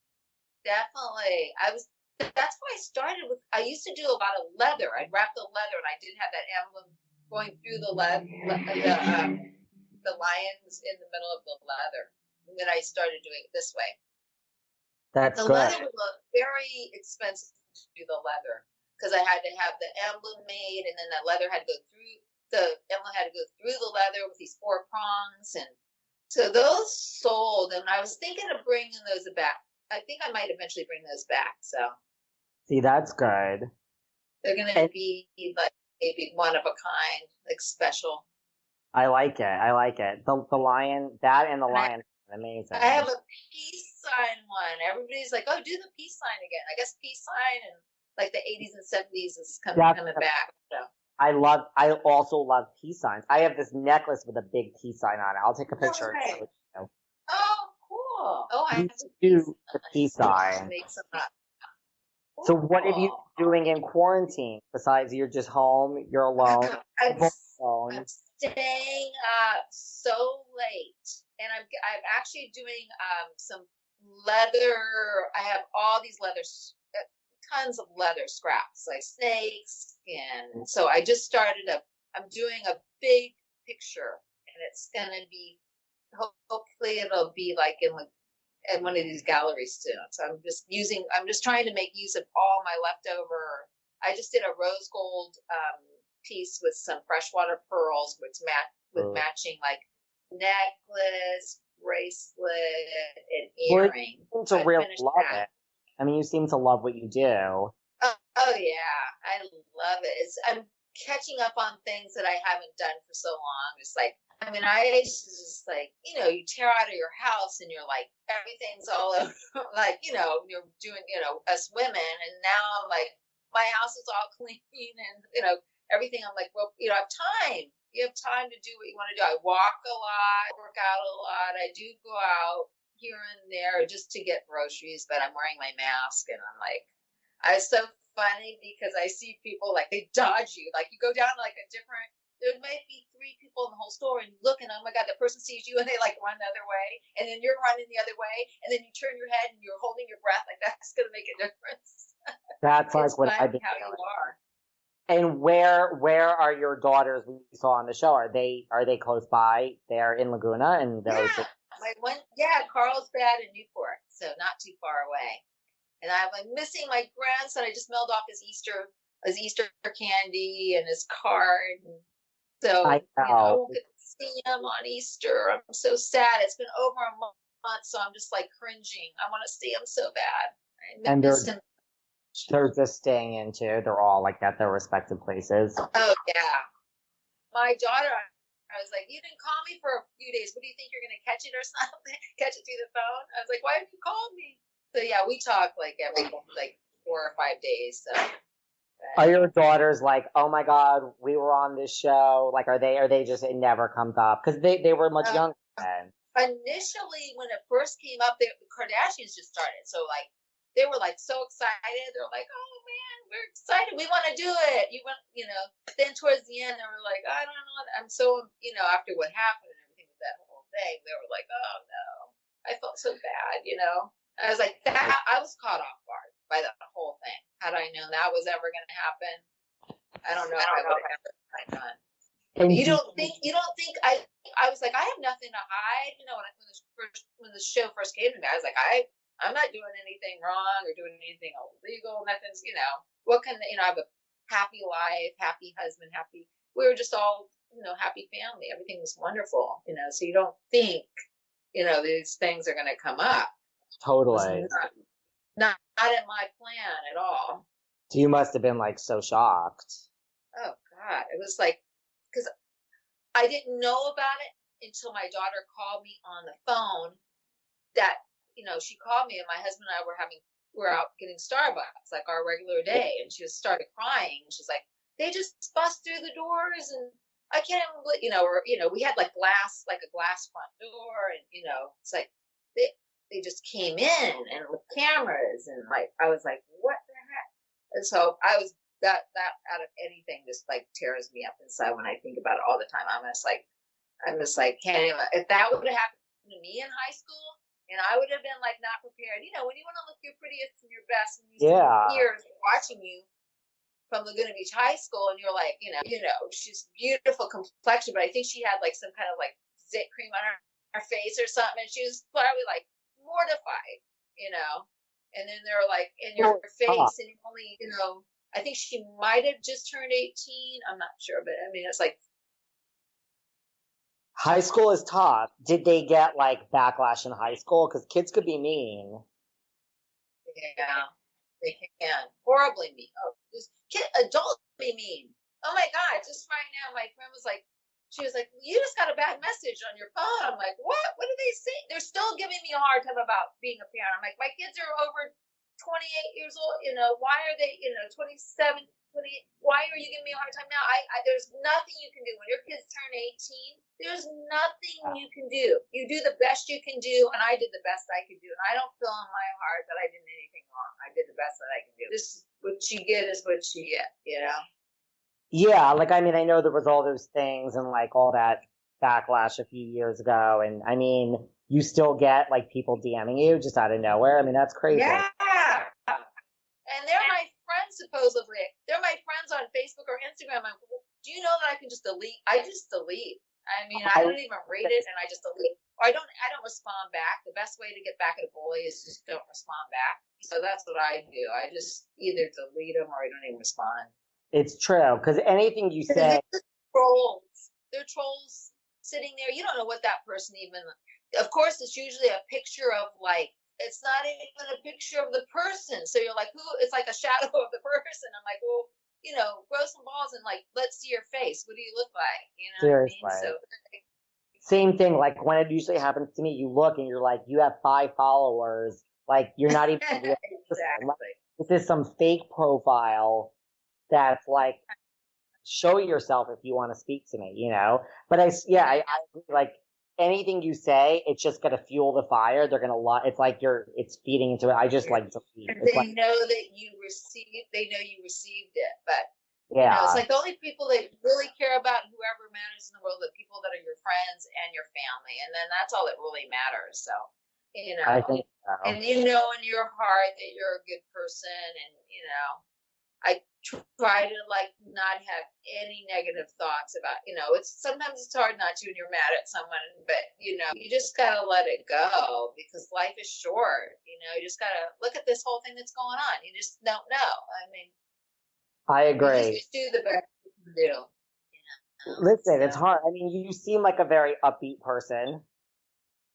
definitely. I was. That's why I started with. I used to do a lot of leather. I'd wrap the leather, and I did have that emblem going through the leather, the, um, the lions in the middle of the leather. And then I started doing it this way. That's the good. leather was very expensive to do the leather because I had to have the emblem made, and then that leather had to go through the emblem had to go through the leather with these four prongs, and so those sold. And I was thinking of bringing those back. I think I might eventually bring those back. So See, that's good. they're going to be like maybe one of a kind, like special. I like it. I like it. The the lion, that and the And I- lion, amazing. I have a peace sign one. Everybody's like, "Oh, do the peace sign again." I guess peace sign and like the 80s and 70s is coming Yeah. coming back. So I love. I also love peace signs. I have this necklace with a big peace sign on it. I'll take a picture. and show Okay. it oh, cool. Oh, I have to do the peace sign. make some up. So what have you been doing in quarantine besides you're just home, you're alone, I'm, alone? I'm staying up so late, and I'm I'm actually doing um some leather. I have all these leather, uh, tons of leather scraps, like snakes, and so I just started a. I'm doing a big picture, and it's gonna be. Hopefully, it'll be like in like in one of these galleries soon. So I'm just using. I'm just trying to make use of all my leftover. I just did a rose gold um, piece with some freshwater pearls, which mat with Oh. matching like necklace, bracelet, and Well, earring. You seem to I really love that. it. I mean, you seem to love what you do. Oh, oh yeah, I love it. It's, I'm catching up on things that I haven't done for so long. It's like, I mean, I used to just like, you know, you tear out of your house and you're like, everything's all over, like, you know, you're doing, you know, us women. And now I'm like, my house is all clean and, you know, everything. I'm like, well, you know, I have time. You have time to do what you want to do. I walk a lot, work out a lot. I do go out here and there just to get groceries, but I'm wearing my mask and I'm like, I- so funny because I see people like they dodge you. Like you go down like a different. There might be three people in the whole store, and you look, and oh my god, that person sees you, and they like run the other way, and then you're running the other way, and then you turn your head and you're holding your breath. Like that's gonna make a difference. That's like what I've been how you are. And where where are your daughters we saw on the show? Are they are they close by? They're in Laguna and those Yeah, my one, yeah, Carlsbad and Newport, so not too far away. And I'm like missing my grandson. I just mailed off his Easter his Easter candy and his card. And so I you know, I know. won't get to see him on Easter. I'm so sad. It's been over a month, so I'm just like cringing. I want to see him so bad. I And they're- him. they're just staying in too. They're all like at their respective places. Oh yeah. My daughter, I was like, you didn't call me for a few days. What do you think you're gonna catch it or something? catch it through the phone? I was like, why haven't you called me? So yeah, we talk like every like four or five days. So Are your daughters like, oh my god, we were on this show? Like, are they? Are they just? It never comes up because they they were much Uh, younger then. initially when it first came up, they, the Kardashians just started. So like they were like so excited. They're like, oh man, we're excited. We want to do it. You want, you know. But then towards the end, they were like, I don't know. I'm so, you know, after what happened and everything with that whole thing, they were like, oh no, I felt so bad, you know. I was like, that. I was caught off guard by the whole thing. Had I known that was ever going to happen, I don't know. if I would have ever done. And You do- don't think you don't think I I was like I have nothing to hide. You know when, I, when this first when the show first came to me, I was like I I'm not doing anything wrong or doing anything illegal. Nothing's you know what can you know I have a happy life, happy husband, happy. We were just all you know happy family. Everything was wonderful. You know so you don't think you know these things are going to come up. Totally. Not, not in my plan at all. So you must have been like so shocked. Oh God, it was like because I didn't know about it until my daughter called me on the phone. That you know, she called me and my husband and I were having we were out getting Starbucks like our regular day, and she just started crying. And she's like, "They just bust through the doors, and I can't even, believe-" you know, or you know, we had like glass, like a glass front door, and you know, it's like they they just came in and with cameras, and like I was like, what the heck? And so I was that that out of anything just like tears me up inside when I think about it all the time. I'm just like I'm just like can't even if that would have happened to me in high school, And I would have been like not prepared. You know, when you want to look your prettiest and your best, and you Yeah. peers watching you from Laguna Beach High School, and you're like, you know, you know, she's beautiful complexion, but I think she had like some kind of like zit cream on her, her face or something, and she was probably like mortified, you know. And then they're like in your Oh, face, stop. and only, you know, I think she might have just turned 18. I'm not sure, but I mean, it's like High school is tough. Did they get like backlash in high school? Because kids could be mean. Yeah, they can. Horribly mean. Oh, just kid, adults be mean. Oh my God, just right now, my friend was like, she was like, you just got a bad message on your phone. I'm like, what? What are they saying? They're still giving me a hard time about being a parent. I'm like, my kids are over 28 years old. You know, why are they, you know, 27, 28? Why are you giving me a hard time now? I, I there's nothing you can do when your kids turn 18. There's nothing you can do. You do the best you can do, and I did the best I could do. And I don't feel in my heart that I did anything wrong. I did the best that I could do. This what you get is what you get. You know. Yeah, like I mean, I know there was all those things and like all that backlash a few years ago, and I mean, you still get like people DMing you just out of nowhere. I mean, that's crazy. Yeah. And they're my friends supposedly. They're my friends on Facebook or Instagram. I'm, do you know that I can just delete? I just delete. I mean, I don't even read it, and I just delete. Or I don't. I don't respond back. The best way to get back at a bully is just don't respond back. So that's what I do. I just either delete them or I don't even respond. It's true because anything you say, trolls. They're trolls sitting there. You don't know what that person even. Of course, it's usually a picture of like. It's not even a picture of the person. So you're like, who? It's like a shadow of the person. I'm like, well, you know, grow some balls and like, let's see your face. What do you look like? You know what I mean? Seriously. So same thing. Like when it usually happens to me, you look and you're like, you have five followers. Like you're not even. real exactly. This is some fake profile that's like show yourself if you want to speak to me, you know. But I, yeah, I, I like anything you say, it's just gonna fuel the fire. They're gonna lot. It's like you're, it's feeding into it. I just like to feed. They like, know that you received. They know you received it, but yeah, You know, it's like the only people that really care about whoever matters in the world, the people that are your friends and your family, and then that's all that really matters. So, you know, I think so. and you know in your heart that you're a good person, and you know, I try to like not have any negative thoughts about. You know, it's sometimes it's hard not to when you're mad at someone, but you know, you just gotta let it go because life is short. You know, you just gotta look at this whole thing that's going on. You just don't know. I mean. I agree. just do the best you can do. You know? Um, Listen, it's hard. I mean, you seem like a very upbeat person.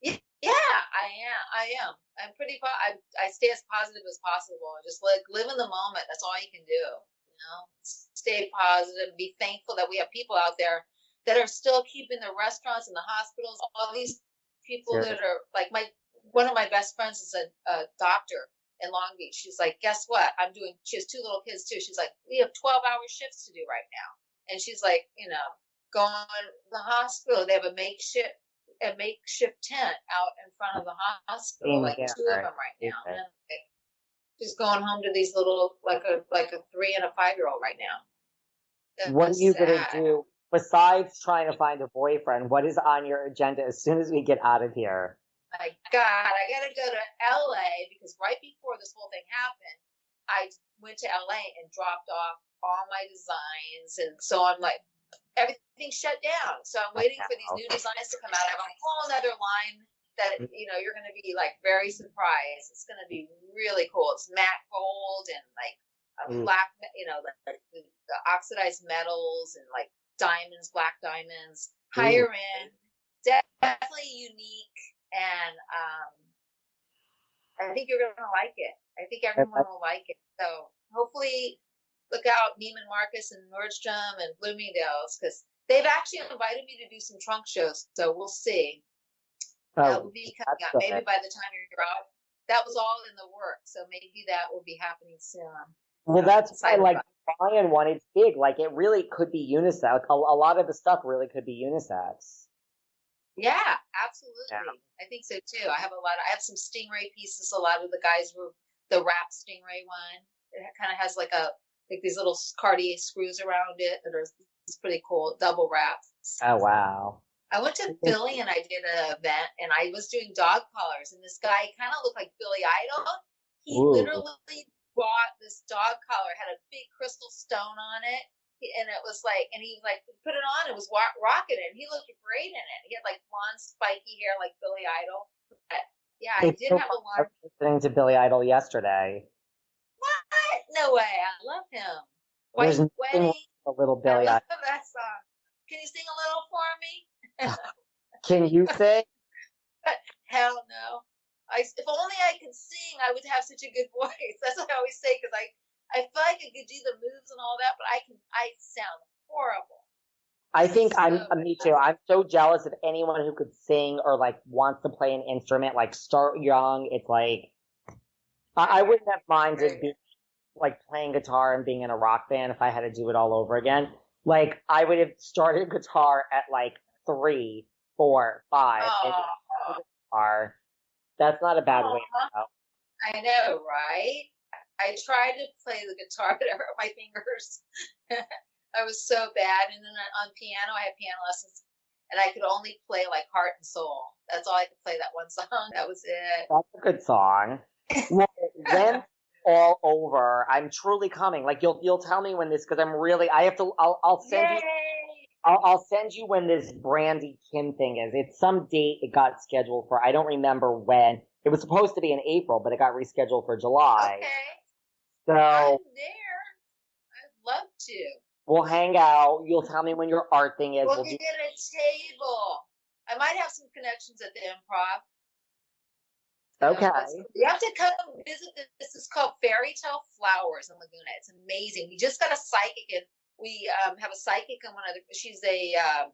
Yeah, I am. I am. I'm pretty. Po- I I stay as positive as possible. And just like live in the moment. That's all you can do. You know, stay positive. Be thankful that we have people out there that are still keeping the restaurants and the hospitals. All these people Sure. that are like my one of my best friends is a, a doctor in Long Beach. She's like, guess what? I'm doing. She has two little kids too. She's like, we have 12 hour shifts to do right now, and she's like, you know, going to the hospital. They have a makeshift a makeshift tent out in front of the hospital, Same like here, two of them right now. Okay. Like, just going home to these little like a like a three and a five year old right now. That's What are you gonna do besides trying to find a boyfriend? What is on your agenda as soon as we get out of here? my God, I gotta go to LA because right before this whole thing happened, I went to LA and dropped off all my designs, and so I'm like, everything shut down. So I'm waiting for these new designs to come out. I have a whole other line that you know you're gonna be like very surprised. It's gonna be really cool. It's matte gold and like a Mm. black, you know, like, the, the oxidized metals and like diamonds, black diamonds, higher end, definitely unique, and um, I think you're gonna like it. I think everyone will like it. So hopefully, look out Neiman Marcus and Nordstrom and Bloomingdale's because they've actually invited me to do some trunk shows. So we'll see. that Oh, will be coming out maybe by the time you're out. That was all in the works, so maybe that will be happening soon. well, that's why, like, Brian one, it's big. Like, it really could be unisex. A, a lot of the stuff really could be unisex. Yeah, absolutely. I think so too. I have a lot. Of, I have some stingray pieces. A lot of the guys were the wrap stingray one. It kind of has like a like these little Cartier screws around it that are it's pretty cool. Double wraps. Oh, wow. I went to Philly and I did an event and I was doing dog collars and this guy kind of looked like Billy Idol. He Ooh. literally bought this dog collar, had a big crystal stone on it. And it was like, and he like put it on. and was wa- rocking it. And he looked great in it. He had like blonde, spiky hair, like Billy Idol. But, yeah, I did so have a long. listening to Billy Idol yesterday. What? No way! I love him. White There's wedding. A little Billy I love that song. Can you sing a little for me? Can you sing? Hell no. I, if only I could sing, I would have such a good voice. That's what I always say because I, I feel like I could do the moves and all that, but I can, I sound horrible. I think I'm So uh, me too. I'm so jealous of anyone who could sing or like wants to play an instrument. Like start young. It's like I, I wouldn't have minded being, like playing guitar and being in a rock band if I had to do it all over again. Like I would have started guitar at like three, four, five, Oh, guitar. That's not a bad way to go. I know, right? I tried to play the guitar, but it hurt my fingers. I was so bad. And then on piano, I had piano lessons, and I could only play like Heart and Soul. That's all I could play that one song. That was it. That's a good song. Well, when all over, I'm truly coming. Like you'll you'll tell me when this because I'm really I have to. I'll I'll send you. I'll, I'll send you when this Brandy Kim thing is. It's some date it got scheduled for. I don't remember when. It was supposed to be in April, but it got rescheduled for July. Okay. So I'm there. I'd love to. we'll hang out. You'll tell me when your art thing is. We'll We'll get do, a table. I might have some connections at the improv. Okay. You have to come visit this. This is called Fairy Tale Flowers in Laguna. It's amazing. We just got a psychic and we um, have a psychic and one of the, she's a um,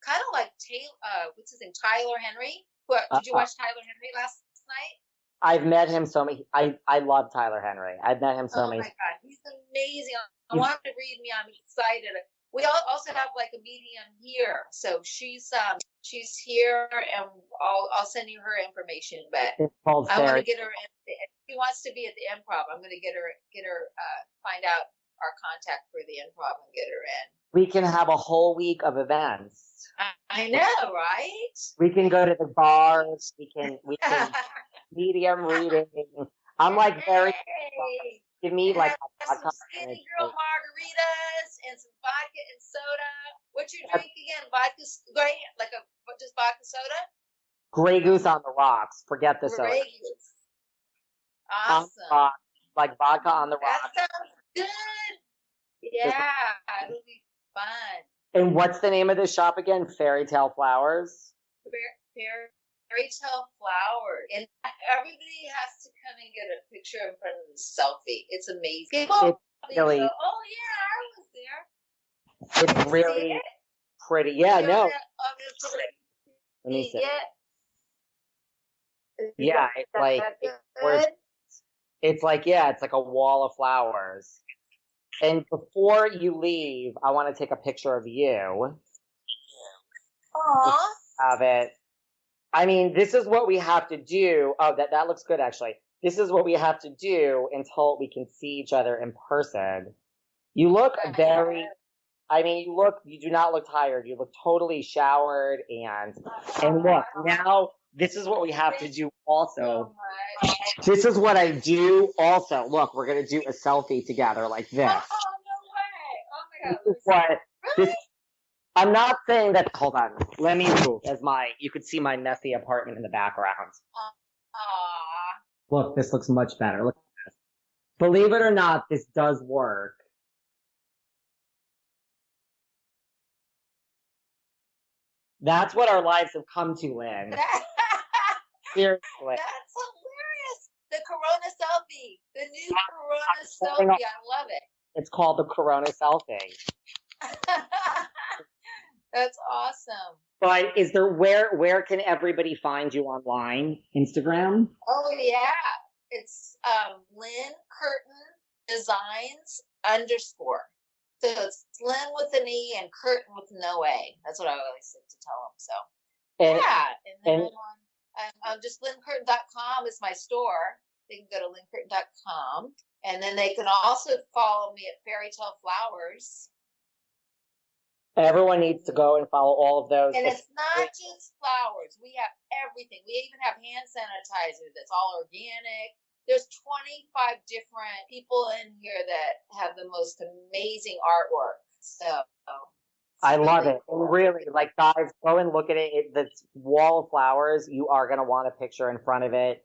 kind of like Taylor, uh, what's his name? Tyler Henry. Who, did you Uh-uh. watch Tyler Henry last night? I've met him so many. I I love Tyler Henry. I've met him so oh many. Oh my God. He's amazing. I You- want him to read me. I'm excited. We al- also have like a medium here. So she's um she's here and I'll I'll send you her information. But I want to get her. In, she wants to be at the improv, I'm going to get her, get her, uh, find out our contact for the improv and get her in. We can have a whole week of events. I, I know, right? We can go to the bars. We can we can medium reading. I'm like very Hey, give me like some skinny and girl margaritas and some vodka and soda. What's your drink again? Vodka, great, like a what, just vodka soda. Grey Goose on the rocks. Forget the soda. Great. On Awesome. like vodka on the that rocks. sounds good. Yeah, it'll be fun. And what's the name of this shop again? Fairy Tale Flowers. Fair- Fairy tale flowers, and everybody has to come and get a picture in front of the selfie. It's amazing. People It's really- go, oh yeah, I was there. It's Did you see really it? pretty. Yeah, no. that- I'm gonna put it- Let me see. Yeah. Is Yeah, that- it's that- like it's It's like yeah, it's like a wall of flowers. And before you leave, I want to take a picture of you. Aw. Have it. I mean, this is what we have to do. Oh, that that looks good actually. This is what we have to do until we can see each other in person. You look very. I mean, you look. You do not look tired. You look totally showered and and look now. This is what we have to do also. This is what I do also. Look, we're gonna do a selfie together like Oh, this. no way. Oh my This is what this I'm not saying that hold on. Let me move as my you could see my messy apartment in the background. Aw. Look, this looks much better. Look at this. Believe it or not, this does work. That's what our lives have come to, Lynne. Seriously. That's hilarious. The Corona selfie. The new Corona selfie. I love it. It's called the Corona selfie. That's awesome. But is there where where can everybody find you online? Instagram? Oh yeah. It's um Lynne Curtin Designs underscore. So it's Lynne with an E and Curtin with no A. That's what I always like to tell them. So And yeah. And then and- on I'm just lynnecurtin.com is my store. They can go to lynnecurtin.com. And then they can also follow me at Fairy Tale Flowers. Everyone needs to go and follow all of those. And it's not just flowers. We have everything. We even have hand sanitizer that's all organic. There's 25 different people in here that have the most amazing artwork. So I love it. And really, like guys, go and look at it. it this wall of flowers, you are gonna want a picture in front of it.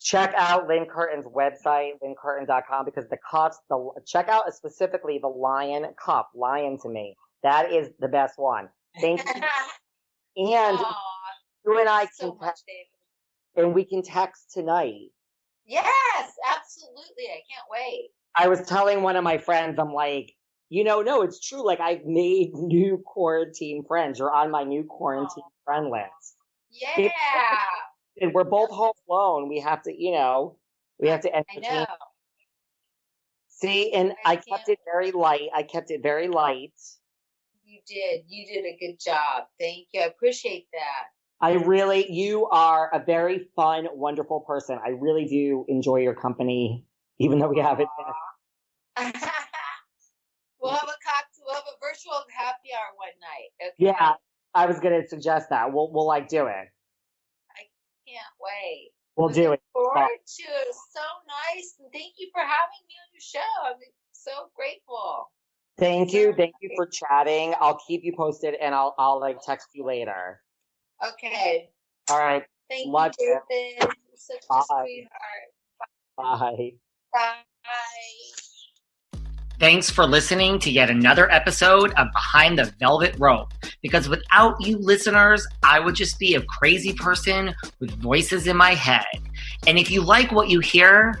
Check out Lynne Curtin's website, lynnecurtin.com, because the cups, the check out specifically the lion cup, lion to me. That is the best one. Thank you. and Aw, you and I so can much, text, and we can text tonight. Yes, absolutely. I can't wait. I was telling one of my friends, I'm like, you know, no, it's true. Like I've made new quarantine friends. You're on my new quarantine friend list. Yeah, And we're both home alone. We have to, you know, we have to I entertain. know. See, and I I kept it very light. I kept it very light. Did. You did a good job. Thank you. I appreciate that. I really, you are a very fun, wonderful person. I really do enjoy your company, even though we haven't. we'll have a cocktail. We'll have a virtual happy hour one night. Okay? Yeah, I was going to suggest that. We'll, we'll like do it. I can't wait. We'll do it. Forward to it. So nice. And thank you for having me on your show. I'm so grateful. Thank you. Thank you for chatting. I'll keep you posted and I'll, I'll like text you later. Okay. All right. Thank Love you, it. David. You're such a Bye. sweetheart. Bye. Bye. Thanks for listening to yet another episode of Behind the Velvet Rope. Because without you listeners, I would just be a crazy person with voices in my head. And if you like what you hear,